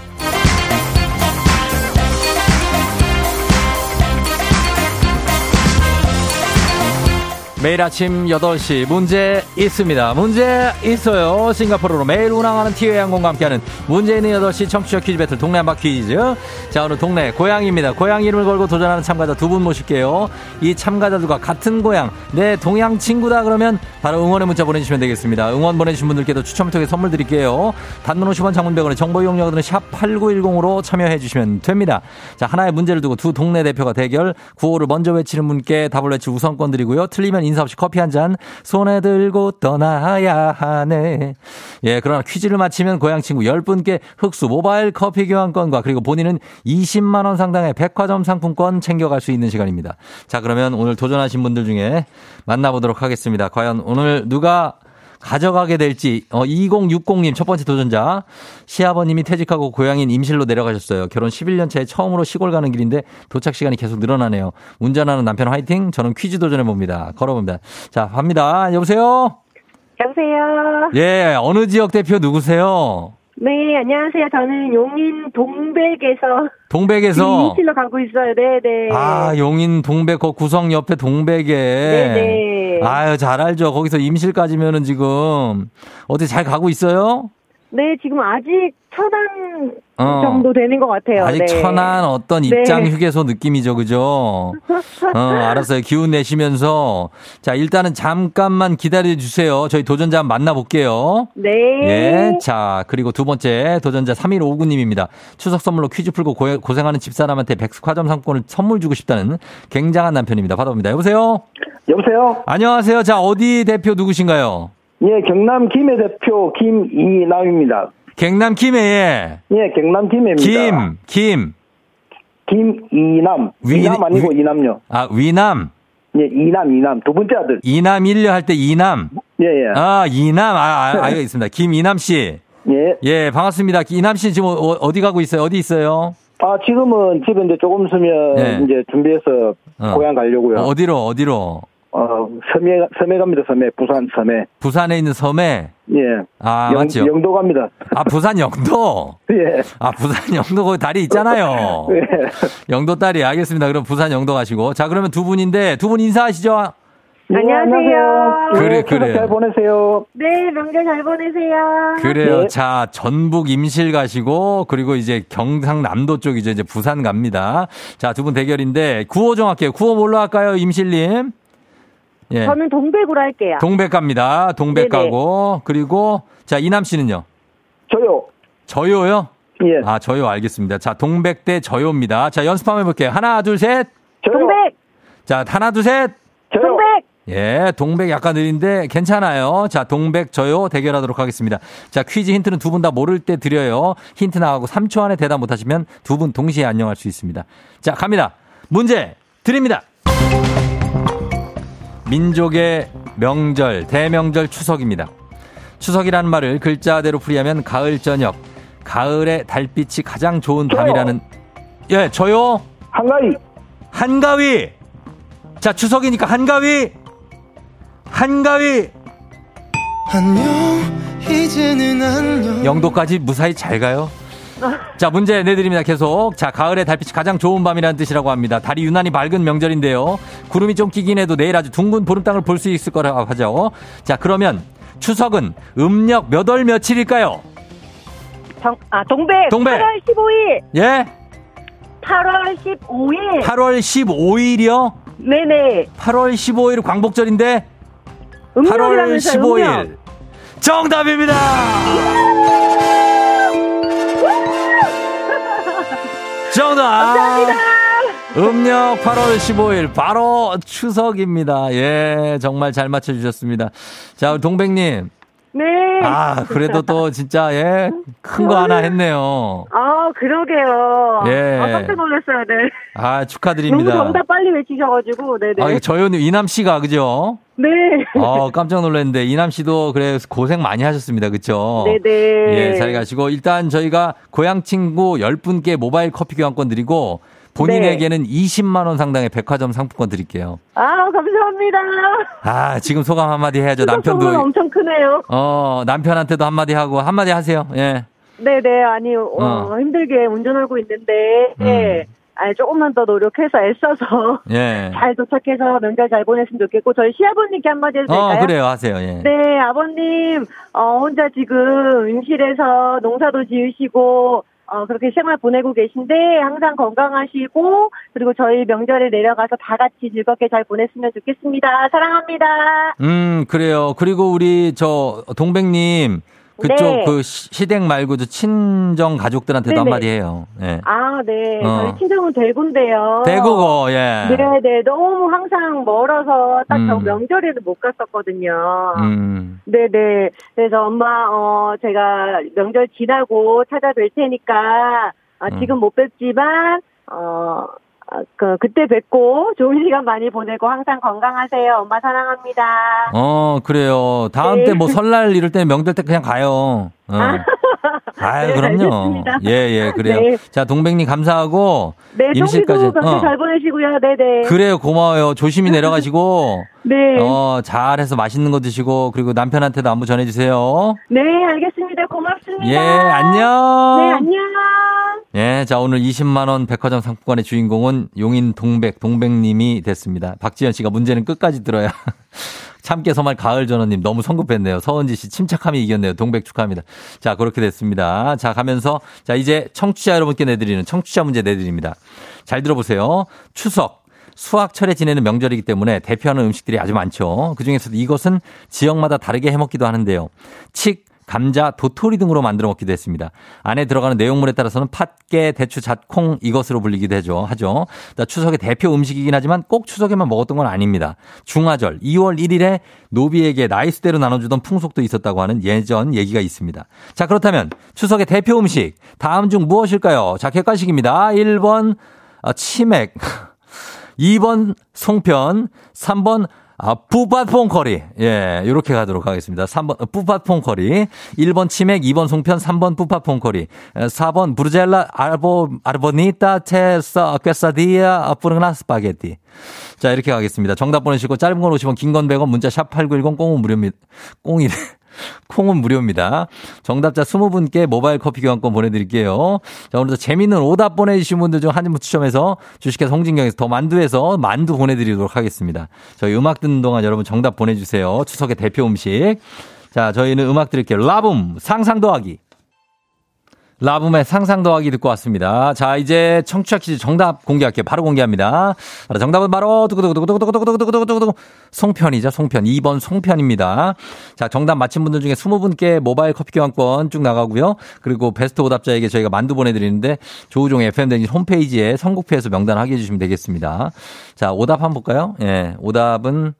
매일 아침 8시 문제 있습니다. 문제 있어요. 싱가포르로 매일 운항하는 티웨이 항공과 함께하는 문제 있는 8시 청취자 퀴즈 배틀 동네 한바 퀴즈. 자, 오늘 동네 고향입니다. 고향 이름을 걸고 도전하는 참가자 두 분 모실게요. 이 참가자들과 같은 고향, 내 동양 친구다 그러면 바로 응원의 문자 보내주시면 되겠습니다. 응원 보내주신 분들께도 추첨을 통해 선물 드릴게요. 단문 50원 장문백원의 정보 이용료들은 샵 8910으로 참여해 주시면 됩니다. 자, 하나의 문제를 두고 두 동네 대표가 대결, 구호를 먼저 외치는 분께 답을 외칠 우선권 드리고요. 틀리면 인사 없이 커피 한 잔 손에 들고 떠나야 하네. 예, 그러나 퀴즈를 마치면 고향 친구 10분께 흑수 모바일 커피 교환권과 그리고 본인은 20만 원 상당의 백화점 상품권 챙겨갈 수 있는 시간입니다. 자, 그러면 오늘 도전하신 분들 중에 만나보도록 하겠습니다. 과연 오늘 누가 가져가게 될지 어 2060님 첫 번째 도전자 시아버님이 퇴직하고 고향인 임실로 내려가셨어요. 결혼 11년 차에 처음으로 시골 가는 길인데 도착 시간이 계속 늘어나네요. 운전하는 남편 화이팅. 저는 퀴즈 도전해 봅니다. 걸어봅니다. 자, 갑니다. 여보세요. 여보세요. 예, 어느 지역 대표 누구세요? 네, 안녕하세요. 저는 용인 동백에서 동백에서 임실로 가고 있어요. 네, 네. 아, 용인 동백 그 구성 옆에 동백에 네, 네. 아유, 잘 알죠. 거기서 임실까지면은 지금 어떻게 잘 가고 있어요? 네, 지금 아직 천안 어. 정도 되는 것 같아요. 아직 네. 천안 어떤 네. 입장 휴게소 느낌이죠, 그죠? 어, 알았어요. 기운 내시면서. 자, 일단은 잠깐만 기다려 주세요. 저희 도전자 한번 만나볼게요. 네. 예. 자, 그리고 두 번째 도전자 3159님입니다. 추석 선물로 퀴즈 풀고 고, 고생하는 집사람한테 백숙화점 상권을 선물 주고 싶다는 굉장한 남편입니다. 받아봅니다. 여보세요? 여보세요? 안녕하세요. 자, 어디 대표 누구신가요? 예, 경남 김해 대표 김이남입니다. 경남 김해에 예, 경남 김해입니다. 김, 김. 김이남. 위- 이남 아니고 위- 이남요. 아, 위남. 예, 이남, 이남. 두 번째 아들. 이남 일려 할 때 이남. 예, 예. 아, 이남. 아, 아, 알겠습니다. 김이남 씨. 예. 예, 반갑습니다. 이남 씨 지금 어, 어디 가고 있어요? 어디 있어요? 아, 지금은 집에 이제 조금 있으면 예. 이제 준비해서 어. 고향 가려고요. 어, 어디로, 어디로? 어, 섬에, 섬에 갑니다, 섬에. 부산 섬에. 부산에 있는 섬에. 예. 아, 영, 맞죠? 영도 갑니다. 아, 부산 영도? 예. 아, 부산 영도 거기 다리 있잖아요. 예. 영도 다리. 알겠습니다. 그럼 부산 영도 가시고. 자, 그러면 두 분인데, 두 분 인사하시죠? 예, 안녕하세요. 그래, 예, 추석 그래. 잘 보내세요. 네, 명절 잘 보내세요. 그래요. 네. 자, 전북 임실 가시고, 그리고 이제 경상남도 쪽이죠. 이제 부산 갑니다. 자, 두 분 대결인데, 구호 좀 할게요. 구호 뭘로 할까요, 임실님? 예. 저는 동백으로 할게요. 동백 갑니다. 동백 네네. 가고, 그리고, 자, 이남 씨는요? 저요. 저요요? 예. 아, 저요. 알겠습니다. 자, 동백 대 저요입니다. 자, 연습 한번 해볼게요. 하나, 둘, 셋. 저요. 동백! 자, 하나, 둘, 셋. 저요. 동백! 예, 동백 약간 느린데 괜찮아요. 자, 동백 저요 대결하도록 하겠습니다. 자, 퀴즈 힌트는 두 분 다 모를 때 드려요. 힌트 나가고 3초 안에 대답 못 하시면 두 분 동시에 안녕할 수 있습니다. 자, 갑니다. 문제 드립니다. 민족의 명절, 대명절 추석입니다. 추석이라는 말을 글자대로 풀이하면 가을 저녁, 가을의 달빛이 가장 좋은 저요. 밤이라는 예, 저요. 한가위. 한가위. 자, 추석이니까 한가위. 한가위. 안녕 이제는 안녕 영도까지 무사히 잘 가요. 자, 문제 내드립니다. 계속. 자, 가을의 달빛이 가장 좋은 밤이라는 뜻이라고 합니다. 달이 유난히 밝은 명절인데요. 구름이 좀 끼긴 해도 내일 아주 둥근 보름땅을 볼 수 있을 거라고 하죠. 자, 그러면 추석은 음력 몇 월 며칠일까요? 정, 아, 동백! 동백. 8월 15일! 예? 8월 15일! 8월 15일이요? 네네. 8월 15일 광복절인데 8월 음력이라면서요, 15일. 음력. 정답입니다! 정답! 감사합니다. 음력 8월 15일 바로 추석입니다. 예, 정말 잘 맞춰 주셨습니다. 자, 우리 동백님. 네. 아, 그래도 또 진짜 예, 큰 거 하나 했네요. 아, 그러게요. 예. 아, 깜짝 놀랐어요, 네. 아, 너무 축하드립니다. 정답 빨리 외치셔가지고, 네네. 아, 저현님 이남 씨가 그죠? 네. 어, 깜짝 놀랐는데 이남 씨도 그래 고생 많이 하셨습니다. 그쵸? 네네. 예, 잘 가시고 일단 저희가 고향 친구 10분께 모바일 커피 교환권 드리고 본인에게는 20만 원 상당의 백화점 상품권 드릴게요. 아, 감사합니다. 아, 지금 소감 한마디 해야죠. 남편도 엄청 크네요. 어, 남편한테도 한마디 하고 한마디 하세요. 예. 네네, 아니, 어, 어. 힘들게 운전하고 있는데, 음. 예. 아니, 조금만 더 노력해서 애써서 예. 잘 도착해서 명절 잘 보냈으면 좋겠고, 저희 시아버님께 한마디 해도 될까요? 어, 그래요. 하세요. 예. 네, 아버님, 어, 혼자 지금 임실에서 농사도 지으시고, 어, 그렇게 생활 보내고 계신데, 항상 건강하시고, 그리고 저희 명절에 내려가서 다 같이 즐겁게 잘 보냈으면 좋겠습니다. 사랑합니다. 음, 그래요. 그리고 우리 저 동백님 그쪽 네. 그 시- 시댁 말고도 친정 가족들한테도 네네. 한마디 해요. 예. 아, 네. 어. 저희 친정은 대구인데요. 대구고, 예. 네 네. 너무 항상 멀어서 딱저 음. 명절에는 못 갔었거든요. 음. 네 네. 그래서 엄마, 어, 제가 명절 지나고 찾아뵐 테니까, 아, 음. 지금 못 뵙지만, 어, 아, 그, 그때 뵙고 좋은 시간 많이 보내고 항상 건강하세요. 엄마 사랑합니다. 어, 그래요. 다음 네. 때뭐 설날 이럴 때 명절 때 그냥 가요. 어. 아유, 네, 그럼요. 알겠습니다. 예, 예, 그래요. 네. 자, 동백님 감사하고. 네, 임실까지. 어. 잘 보내시고요. 네네. 그래요, 고마워요. 조심히 내려가시고. 네. 어, 잘해서 맛있는 거 드시고, 그리고 남편한테도 안부 전해주세요. 네, 알겠습니다. 고맙습니다. 예, 안녕. 네, 안녕. 예, 자, 오늘 20만원 백화점 상품권의 주인공은 용인 동백, 동백님이 됐습니다. 박지현 씨가 문제는 끝까지 들어야. 참깨 서 말 가을 전원님 너무 성급했네요. 서은지 씨 침착함이 이겼네요. 동백 축하합니다. 자, 그렇게 됐습니다. 자, 가면서 자, 이제 청취자 여러분께 내드리는 청취자 문제 내드립니다. 잘 들어보세요. 추석. 수학철에 지내는 명절이기 때문에 대표하는 음식들이 아주 많죠. 그 중에서도 이것은 지역마다 다르게 해먹기도 하는데요. 칡, 감자, 도토리 등으로 만들어 먹기도 했습니다. 안에 들어가는 내용물에 따라서는 팥, 깨, 대추, 잣, 콩 이것으로 불리기도 하죠. 하죠. 자, 추석의 대표 음식이긴 하지만 꼭 추석에만 먹었던 건 아닙니다. 중화절 2월 1일에 노비에게 나이 수대로 나눠주던 풍속도 있었다고 하는 예전 얘기가 있습니다. 자, 그렇다면 추석의 대표 음식 다음 중 무엇일까요? 자, 객관식입니다. 1번 아, 치맥 2번 송편, 3번 아, 뿌팟퐁 커리. 예, 요렇게 가도록 하겠습니다. 3번, 어, 뿌팟퐁 커리. 1번 치맥, 2번 송편, 3번 뿌팟퐁 커리. 4번 브루젤라 알보, 아르보니타 테사 퀘사디아 뿌르나 스파게티. 자, 이렇게 가겠습니다. 정답 보내시고 짧은 건 50원, 긴 건 100원, 문자 샵8910 꽁은 무료입니다. 꽁이래. 콩은 무료입니다. 정답자 20분께 모바일 커피 교환권 보내드릴게요. 자, 오늘도 재밌는 오답 보내주신 분들 중 한 분 추첨해서 주식회사 홍진경에서 더 만두에서 만두 보내드리도록 하겠습니다. 저희 음악 듣는 동안 여러분 정답 보내주세요. 추석의 대표 음식. 자, 저희는 음악 드릴게요. 라붐, 상상 더하기. 라붐의 상상 더하기 듣고 왔습니다. 자, 이제 청취자 퀴즈 정답 공개할게요. 바로 공개합니다. 자, 정답은 바로 두구두구두구두구두구두구두구두구 송편이죠. 송편. 2번 송편입니다. 자, 정답 맞힌 분들 중에 20분께 모바일 커피 교환권 쭉 나가고요. 그리고 베스트 오답자에게 저희가 만두 보내드리는데 조우종 FM댕진 홈페이지에 선곡표에서 명단 확인해 주시면 되겠습니다. 자, 오답 한번 볼까요? 예, 오답은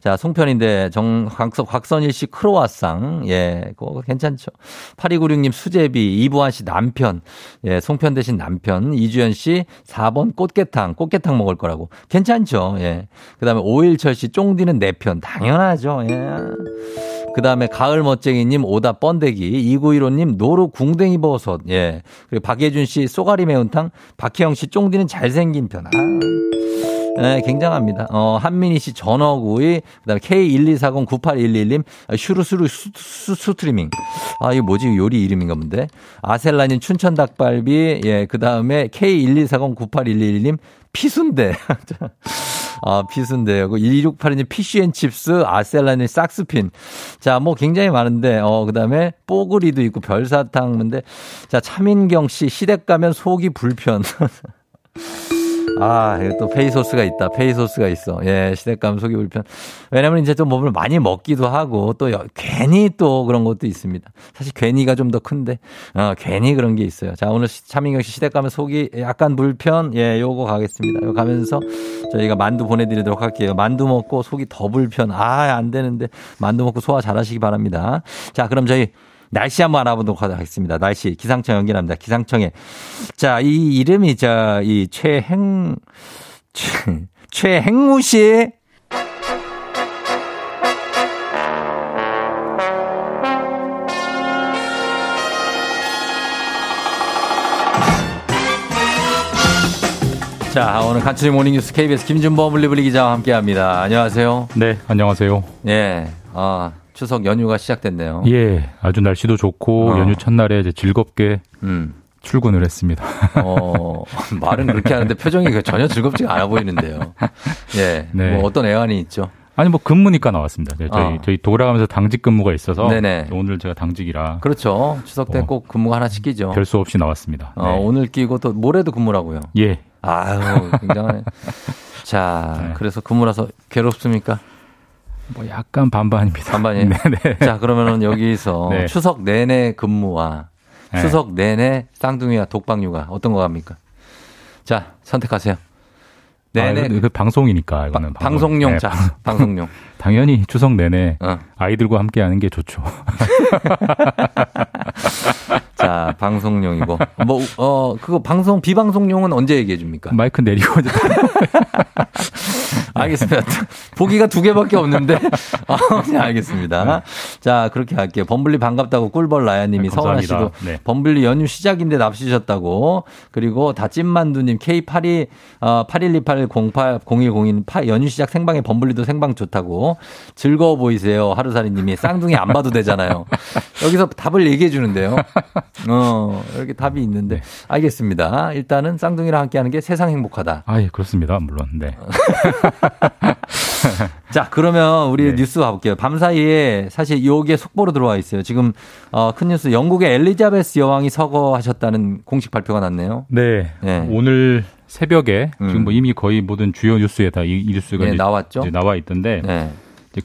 자, 송편인데, 정, 곽서, 곽선일 씨 크로와상. 예, 그거 괜찮죠. 8296님 수제비, 이부환 씨 남편. 예, 송편 대신 남편. 이주연 씨 4번 꽃게탕. 꽃게탕 먹을 거라고. 괜찮죠. 예. 그 다음에 오일철 씨 쫑디는 내 편. 당연하죠. 예. 그 다음에 가을 멋쟁이님 오다 번데기. 2915님 노루 궁뎅이 버섯. 예. 그리고 박예준 씨 쏘가리 매운탕. 박혜영 씨 쫑디는 잘생긴 편. 아. 네, 굉장합니다. 어, 한민희 씨 전어구이, 그 다음에 K124098111님, 슈루스루 수, 수, 수트리밍. 아, 이거 뭐지? 요리 이름인가 본데. 아셀라님 춘천 닭갈비, 예, 그 다음에 K124098111님, 피순대. 아, 피순대요. 1682님 피쉬앤칩스, 아셀라님 샥스핀. 자, 뭐 굉장히 많은데, 어, 그 다음에 뽀글이도 있고 별사탕인데, 자, 차민경 씨 시댁 가면 속이 불편. 아, 또 페이소스가 있다. 페이소스가 있어. 예, 시댁 가면 속이 불편. 왜냐면 이제 좀 몸을 많이 먹기도 하고 또 여- 괜히 또 그런 것도 있습니다. 사실 괜히가 좀 더 큰데, 어, 괜히 그런 게 있어요. 자, 오늘 시- 차민경 씨 시댁가면 속이 약간 불편. 예, 요거 가겠습니다. 요 가면서 저희가 만두 보내드리도록 할게요. 만두 먹고 속이 더 불편. 아, 안 되는데. 만두 먹고 소화 잘 하시기 바랍니다. 자, 그럼 저희 날씨 한번 알아보도록 하겠습니다. 날씨 기상청 연결합니다. 기상청에 자, 이 이름이 저 이 최행 최, 최행무 씨. 자, 오늘 간추리 모닝뉴스 KBS 김준범 블리블리 기자와 함께 합니다. 안녕하세요. 네, 안녕하세요. 예. 아, 추석 연휴가 시작됐네요. 예, 아주 날씨도 좋고 어. 연휴 첫날에 이제 즐겁게 음. 출근을 했습니다. 어, 말은 그렇게 하는데 표정이 그 전혀 즐겁지가 않아 보이는데요. 예. 네. 뭐 어떤 애환이 있죠? 아니 뭐 근무니까 나왔습니다. 네, 저희 어. 저희 돌아가면서 당직 근무가 있어서 네네. 오늘 제가 당직이라 그렇죠. 추석 때 어. 꼭 근무가 하나 시키죠. 별수 없이 나왔습니다. 어, 네. 오늘 끼고 또 모레도 근무라고요. 예, 아유, 굉장하네. 자, 네. 그래서 근무라서 괴롭습니까? 뭐 약간 반반입니다. 반반이에요? 네네. 자, 그러면은 여기서 네. 추석 내내 근무와 네. 추석 내내 쌍둥이와 독박육아 어떤 거 갑니까? 자, 선택하세요. 내내 아, 그, 그 방송이니까 이거는 바- 방송 용 네, 자, 방- 방송용. 당연히 추석 내내 어. 아이들과 함께 하는 게 좋죠. 자, 방송용이고. 뭐, 어, 그거 방송, 비방송용은 언제 얘기해 줍니까? 마이크 내리고 알겠습니다. 보기가 두 개밖에 없는데. 아, 네, 알겠습니다. 자, 그렇게 할게요. 범블리 반갑다고 꿀벌 라야님이 네, 서원아. 씨도 네. 범블리 연휴 시작인데 납치셨다고. 그리고 다찐만두님 K82, 어, 8128080102 연휴 시작 생방에 범블리도 생방 좋다고. 즐거워 보이세요. 하루살이님이 쌍둥이 안 봐도 되잖아요. 여기서 답을 얘기해 주는데요. 어, 이렇게 답이 있는데. 알겠습니다. 일단은 쌍둥이랑 함께 하는 게 세상 행복하다. 아, 예, 그렇습니다. 물론. 네. 자, 그러면 우리 네. 뉴스 가볼게요. 밤 사이에 사실 요게 속보로 들어와 있어요. 지금 어, 큰 뉴스 영국의 엘리자베스 여왕이 서거하셨다는 공식 발표가 났네요. 네. 네. 오늘 새벽에 음. 지금 뭐 이미 거의 모든 주요 뉴스에 다 이 뉴스가 네, 나왔죠. 나와 있던데 네,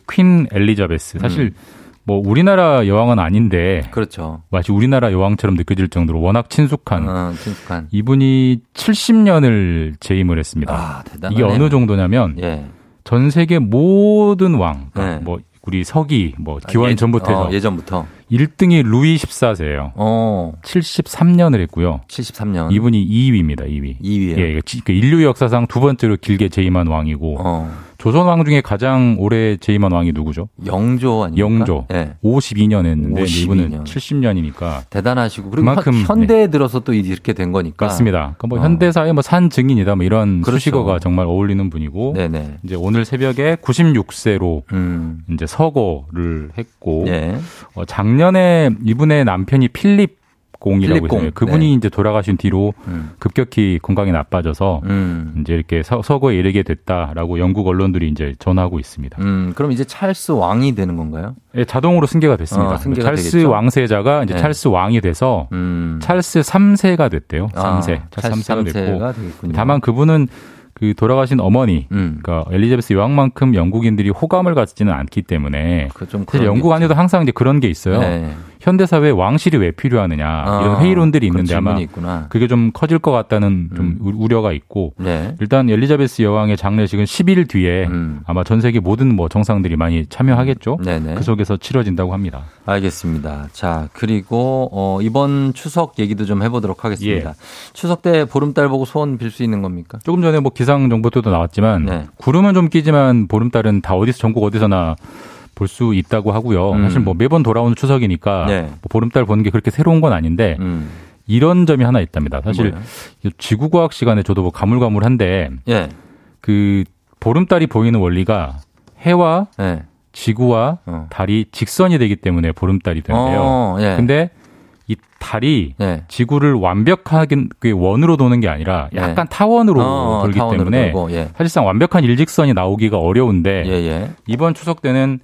퀸 엘리자베스 사실 음. 뭐 우리나라 여왕은 아닌데 그렇죠. 마치 우리나라 여왕처럼 느껴질 정도로 워낙 친숙한 어, 친숙한. 이분이 70년을 재임을 했습니다. 아. 이게 어느 정도냐면 예. 전 세계 모든 왕, 그러니까 네. 뭐 우리 서기, 뭐 기원 예, 전부터 해서 어, 예전부터. 1등이 루이 14세예요. 어, 73년을 했고요. 73년. 이분이 2위입니다. 2위. 2위에요. 예, 지- 그 인류 역사상 두 번째로 길게 재임한 왕이고 어, 조선 왕 중에 가장 오래 재임한 왕이 누구죠? 영조 아닙니까? 영조. 예. 52년 했는데 이제 52 이분은 년. 70년이니까 대단하시고 그리고 그만큼, 현- 현대에 들어서 또 이렇게 된 거니까. 맞습니다. 그뭐 어. 현대사의 뭐 산 증인이다 뭐 이런 그렇죠. 수식어가 정말 어울리는 분이고 네네. 이제 오늘 새벽에 96세로 음. 이제 서거를 했고 예. 어, 작년에 이분의 남편이 필립 공이라고 필립 공. 있어요. 그분이 네. 이제 돌아가신 뒤로 음. 급격히 건강이 나빠져서 음. 이제 이렇게 서, 서거에 이르게 됐다라고 영국 언론들이 이제 전하고 있습니다. 음, 그럼 이제 찰스 왕이 되는 건가요? 예, 자동으로 승계가 됐습니다. 어, 승계가 찰스 되겠죠? 왕세자가 이제 네. 찰스 왕이 돼서 음. 찰스 3세가 됐대요. 아, 3세. 찰스 3세가 됐고. 삼세가 되겠군요. 다만 그분은 그 돌아가신 어머니, 음. 그러니까 엘리자베스 여왕만큼 영국인들이 호감을 갖지는 않기 때문에 그좀 사실 영국 안에도 항상 이제 그런 게 있어요. 네. 현대 사회에 왕실이 왜 필요하느냐 이런 아, 회의론들이 그런 있는데 아마 있구나. 그게 좀 커질 것 같다는 좀 음. 우- 우려가 있고 네. 일단 엘리자베스 여왕의 장례식은 10일 뒤에 음. 아마 전 세계 모든 뭐 정상들이 많이 참여하겠죠. 네네. 그 속에서 치러진다고 합니다. 알겠습니다. 자, 그리고 어, 이번 추석 얘기도 좀 해보도록 하겠습니다. 추석 때 보름달 보고 소원 빌 수 있는 겁니까? 조금 전에 뭐 기상 정보 때도 나왔지만 네. 구름은 좀 끼지만 보름달은 다 어디서 전국 어디서나 볼 수 있다고 하고요. 음. 사실 뭐 매번 돌아오는 추석이니까 네. 뭐 보름달 보는 게 그렇게 새로운 건 아닌데 음. 이런 점이 하나 있답니다. 사실 뭐예요? 이 지구과학 시간에 저도 뭐 가물가물한데 예. 그 보름달이 보이는 원리가 해와 예. 지구와 어. 달이 직선이 되기 때문에 보름달이 되는데요. 어, 예. 근데 이 달이 예. 지구를 완벽하게 그 원으로 도는 게 아니라 약간 타원으로 어, 돌기 타원으로 때문에 돌고, 예. 사실상 완벽한 일직선이 나오기가 어려운데 예, 예. 이번 추석 때는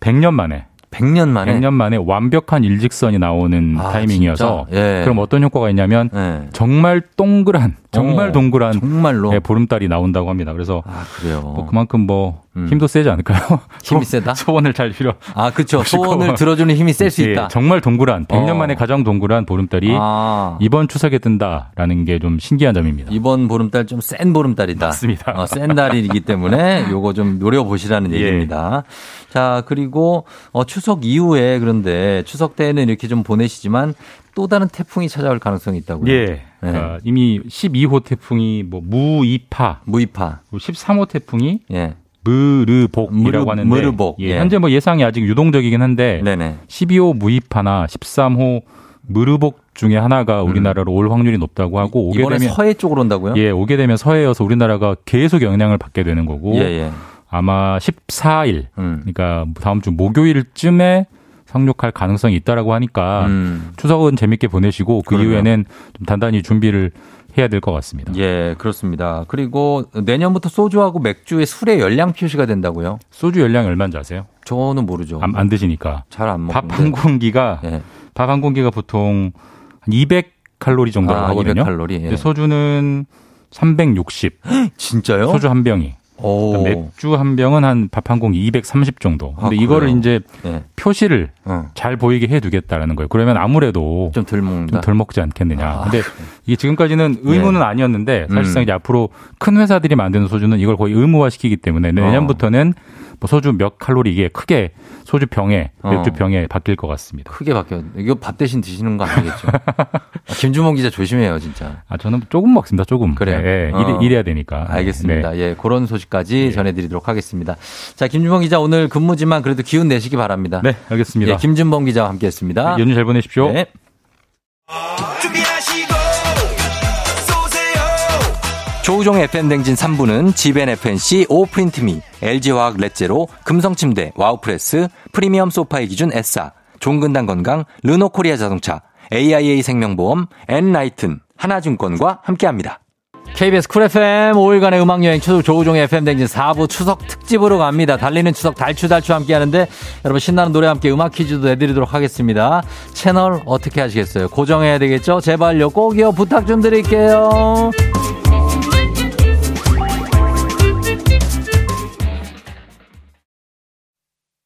100년 만에 100년 만에 100년 만에 완벽한 일직선이 나오는 아, 타이밍이어서? 예. 그럼 어떤 효과가 있냐면 예. 정말 동그란 정말 어, 동그란 정말로 예, 보름달이 나온다고 합니다. 그래서 아, 그래요. 뭐 그만큼 뭐 음. 힘도 세지 않을까요? 힘이 소- 세다? 소원을 잘 빌어. 아, 그렇죠. 소원을 들어주는 힘이 셀수 예, 있다. 정말 동그란 100년 어. 만에 가장 동그란 보름달이 아. 이번 추석에 뜬다라는 게 좀 신기한 점입니다. 이번 보름달 좀 센 보름달이다. 맞습니다. 어, 센 달이기 때문에 요거 좀 노려보시라는 예. 얘기입니다. 자, 그리고 어, 추석 이후에 그런데 추석 때는 이렇게 좀 보내시지만 또 다른 태풍이 찾아올 가능성이 있다고요. 예. 그러니까 이미 12호 태풍이 뭐 무이파, 무이파. 그리고 13호 태풍이 예. 무르복이라고 무르- 하는데 무르복. 예, 예. 현재 뭐 예상이 아직 유동적이긴 한데 네네. 12호 무이파나 13호 무르복 중에 하나가 우리나라로 올 확률이 높다고 하고 오게 음. 되면 서해 쪽으로 온다고요? 예, 오게 되면 서해여서 우리나라가 계속 영향을 받게 되는 거고 예, 예. 아마 14일 음. 그러니까 다음 주 목요일쯤에 상륙할 가능성이 있다라고 하니까 음. 추석은 재밌게 보내시고 그 그러네요. 이후에는 좀 단단히 준비를 해야 될 것 같습니다. 예, 그렇습니다. 그리고 내년부터 소주하고 맥주의 술의 열량 표시가 된다고요? 소주 열량이 얼마인지 아세요? 저는 모르죠. 안, 안 드시니까. 잘 안 먹는데. 밥 한 공기가 예. 밥한 공기가 보통 한 200 칼로리 정도라고 아, 하거든요. 200 칼로리. 예. 근데 소주는 360. 진짜요? 소주 한 병이. 오. 그러니까 맥주 한 병은 한 밥 한 공기 230 정도. 근데 아, 이거를 그래요? 이제 네. 표시를 어. 잘 보이게 해 두겠다라는 거예요. 그러면 아무래도 좀 덜 먹는다. 좀덜 먹지 않겠느냐. 아, 근데 이게 지금까지는 의무는 아니었는데 사실상 음. 이제 앞으로 큰 회사들이 만드는 소주는 이걸 거의 의무화 시키기 때문에 내년부터는 뭐 소주 몇 칼로리 이게 크게 소주 병에 어. 맥주 병에 바뀔 것 같습니다. 크게 바뀌어. 이거 밥 대신 드시는 거 아니겠죠? 아, 김준범 기자 조심해요, 진짜. 아 저는 조금 먹습니다. 조금. 그래요? 예, 어. 일해, 일해야 되니까. 알겠습니다. 네. 예, 그런 소식까지 전해드리도록 하겠습니다. 자, 김준범 기자 오늘 근무지만 그래도 기운 내시기 바랍니다. 네, 알겠습니다. 예, 김준범 기자와 함께했습니다. 연휴 잘 보내십시오. 네. 조우종 FM 댕진 3부는 지벤 FNC, 오프린트미, LG화학 렛제로, 금성침대, 와우프레스, 프리미엄 소파의 기준 S사, 종근당 건강, 르노코리아 자동차, AIA 생명보험, 엔라이튼, 하나증권과 함께합니다. KBS 쿨 FM 5일간의 음악여행 추석 조우종의 FM 댕진 4부 추석 특집으로 갑니다. 달리는 추석 달추달추 함께 하는데 여러분 신나는 노래 함께 음악 퀴즈도 내드리도록 하겠습니다. 채널 어떻게 하시겠어요? 고정해야 되겠죠? 제발요 꼭이요 부탁 좀 드릴게요.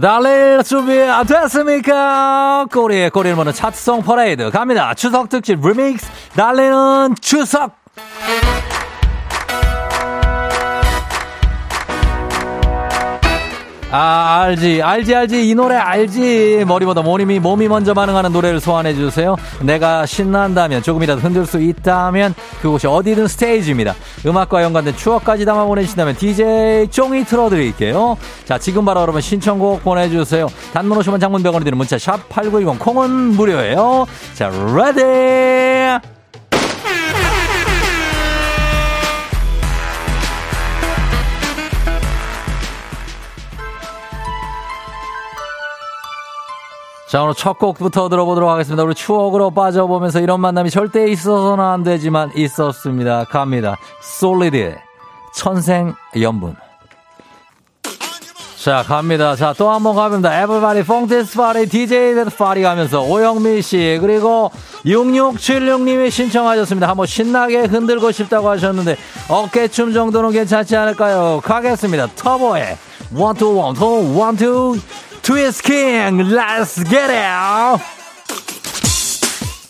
달릴 준비 됐습니까? 꼬리에 꼬리를 무는 차트송 퍼레이드 갑니다. 추석 특집 리믹스 달리는 추석. 아 알지 알지 알지. 이 노래 알지. 머리보다 몸이 몸이 먼저 반응하는 노래를 소환해 주세요. 내가 신난다면 조금이라도 흔들 수 있다면 그곳이 어디든 스테이지입니다. 음악과 연관된 추억까지 담아 보내주신다면 DJ 쫑이 틀어드릴게요. 자 지금 바로 여러분 신청곡 보내주세요. 단문 50원 장문 100원이 드는 문자 샵8910 콩은 무료예요. 자 ready 자, 오늘 첫 곡부터 들어보도록 하겠습니다. 우리 추억으로 빠져보면서 이런 만남이 절대 있어서는 안 되지만 있었습니다. 갑니다. 솔리드의 천생연분. 자, 갑니다. 자, 또 한 번 갑니다. Everybody Funk This Party, DJ Party 가면서 오영미 씨, 그리고 6676님이 신청하셨습니다. 한번 신나게 흔들고 싶다고 하셨는데, 어깨춤 정도는 괜찮지 않을까요? 가겠습니다. 터보의 two, one, two, let's get it!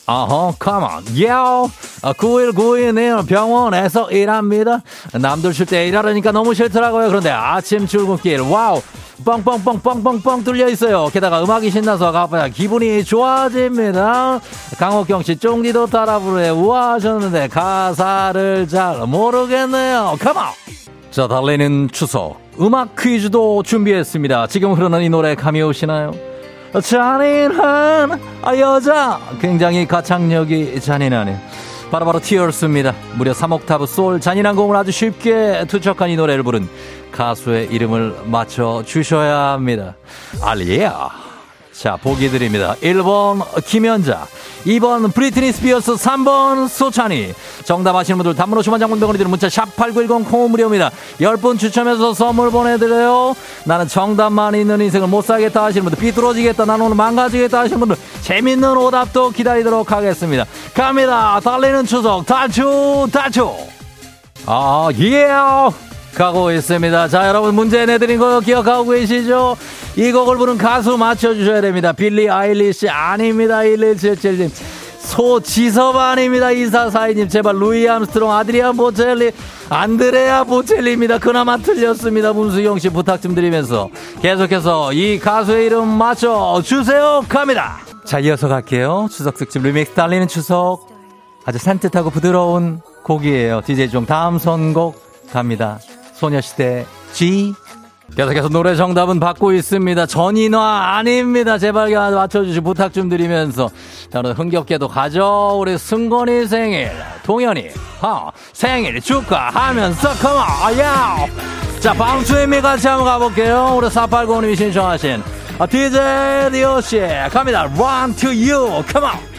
어허, come on, yeah. 9192님 병원에서 일합니다. 남들 쉴 때 일하려니까 너무 싫더라고요. 그런데 아침 출근길, wow. 뻥뻥뻥뻥뻥뻥 뚫려 있어요. 게다가 음악이 신나서 가봐야 기분이 좋아집니다. 강옥경 씨, 쫑디도 따라 부르에 우아 하셨는데 가사를 잘 모르겠네요. On! 자, 달리는 추석. 음악 퀴즈도 준비했습니다. 지금 흐르는 이 노래 감이 오시나요? 잔인한 아, 여자. 굉장히 가창력이 잔인하네요 바로바로 Tears입니다. 무려 3옥타브 솔 잔인한 곡을 아주 쉽게 투척한 이 노래를 부른 가수의 이름을 맞춰 주셔야 합니다. 알리야 자 보기 드립니다. 1번 김연자 2번 브리트니 스피어스 3번 소찬휘. 정답 아시는 분들 단문 50원 장문 백원이 드는 문자 샵8910 콩 무료입니다. 10분 추첨해서 선물 보내드려요. 나는 정답만 있는 인생을 못 살겠다 하시는 분들 삐뚤어지겠다 나는 오늘 망가지겠다 하시는 분들 재밌는 오답도 기다리도록 하겠습니다. 갑니다. 달리는 추석 달추 달추. 아, 예! 가고 있습니다. 자, 여러분 문제 내드린 거 기억하고 계시죠? 이 곡을 부른 가수 맞춰주셔야 됩니다. 빌리 아일리시 아닙니다. 1177님. 소지섭 아닙니다. 2442님. 제발 루이 암스트롱, 아드리안 보첼리, 안드레아 보첼리입니다. 그나마 틀렸습니다. 문수경 씨 부탁 좀 드리면서 계속해서 이 가수의 이름 맞춰주세요. 갑니다. 자, 이어서 갈게요. 추석 특집 리믹스 달리는 추석. 아주 산뜻하고 부드러운 곡이에요. DJ 종 다음 선곡 갑니다. 소녀시대 G. 계속해서 노래 정답은 받고 있습니다. 전인화 아닙니다. 제발 맞춰주시 부탁 좀 드리면서 저는 흥겹게도 가죠. 우리 승건이 생일 동현이, 어, 생일 축하하면서, 컴온, 야! 자, 방수임이 같이 한번 가볼게요. 우리 4805님이 신청하신, 아, DJ DOC, 갑니다. Run to you, come on!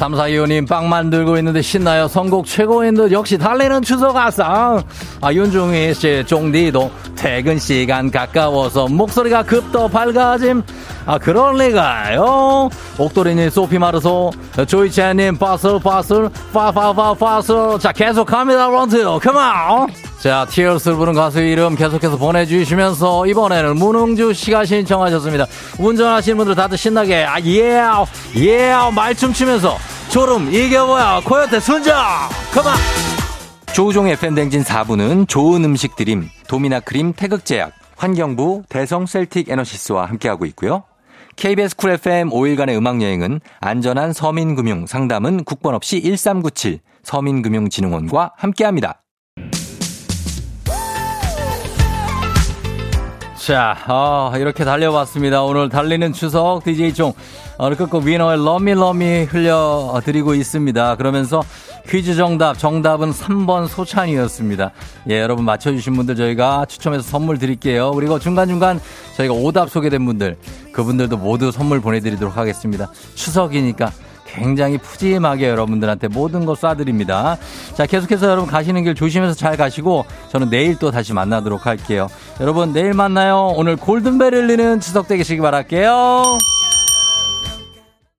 3425님 빵 만들고 있는데 신나요. 선곡 최고인 듯 역시 달리는 추석 아싸. 아, 윤종희 씨, 종디도 퇴근 시간 가까워서 목소리가 급도 밝아짐. 아, 그럴 리가요. 옥도리님, 소피 마르소, 조이채님, 파슬, 파슬, 파파파, 파슬. 자, 계속 갑니다, Run to. Come on! 자, Tears를 부른 가수 이름 계속해서 보내주시면서 이번에는 문흥주 씨가 신청하셨습니다. 운전하시는 분들 다들 신나게, 아, 예, 예, 말춤 추면서 졸음 이겨보아요 코요태 순정 그만 조우종의 FM대행진 4부는 좋은 음식 드림 도미나 크림 태극제약 환경부 대성 셀틱 에너시스와 함께하고 있고요. KBS 쿨 FM 5일간의 음악여행은 안전한 서민금융 상담은 국번 없이 1397 서민금융진흥원과 함께합니다. 자, 어, 이렇게 달려봤습니다. 오늘 달리는 추석 DJ 종 오늘 끝곡 위너의 러미 러미 흘려드리고 있습니다. 그러면서 퀴즈 정답, 정답은 3번 소찬이었습니다. 예, 여러분 맞춰주신 분들 저희가 추첨해서 선물 드릴게요. 그리고 중간중간 저희가 오답 소개된 분들, 그분들도 모두 선물 보내드리도록 하겠습니다. 추석이니까 굉장히 푸짐하게 여러분들한테 모든 거 쏴드립니다. 자, 계속해서 여러분 가시는 길 조심해서 잘 가시고 저는 내일 또 다시 만나도록 할게요. 여러분 내일 만나요. 오늘 골든벨 울리는 추석 되시기 바랄게요.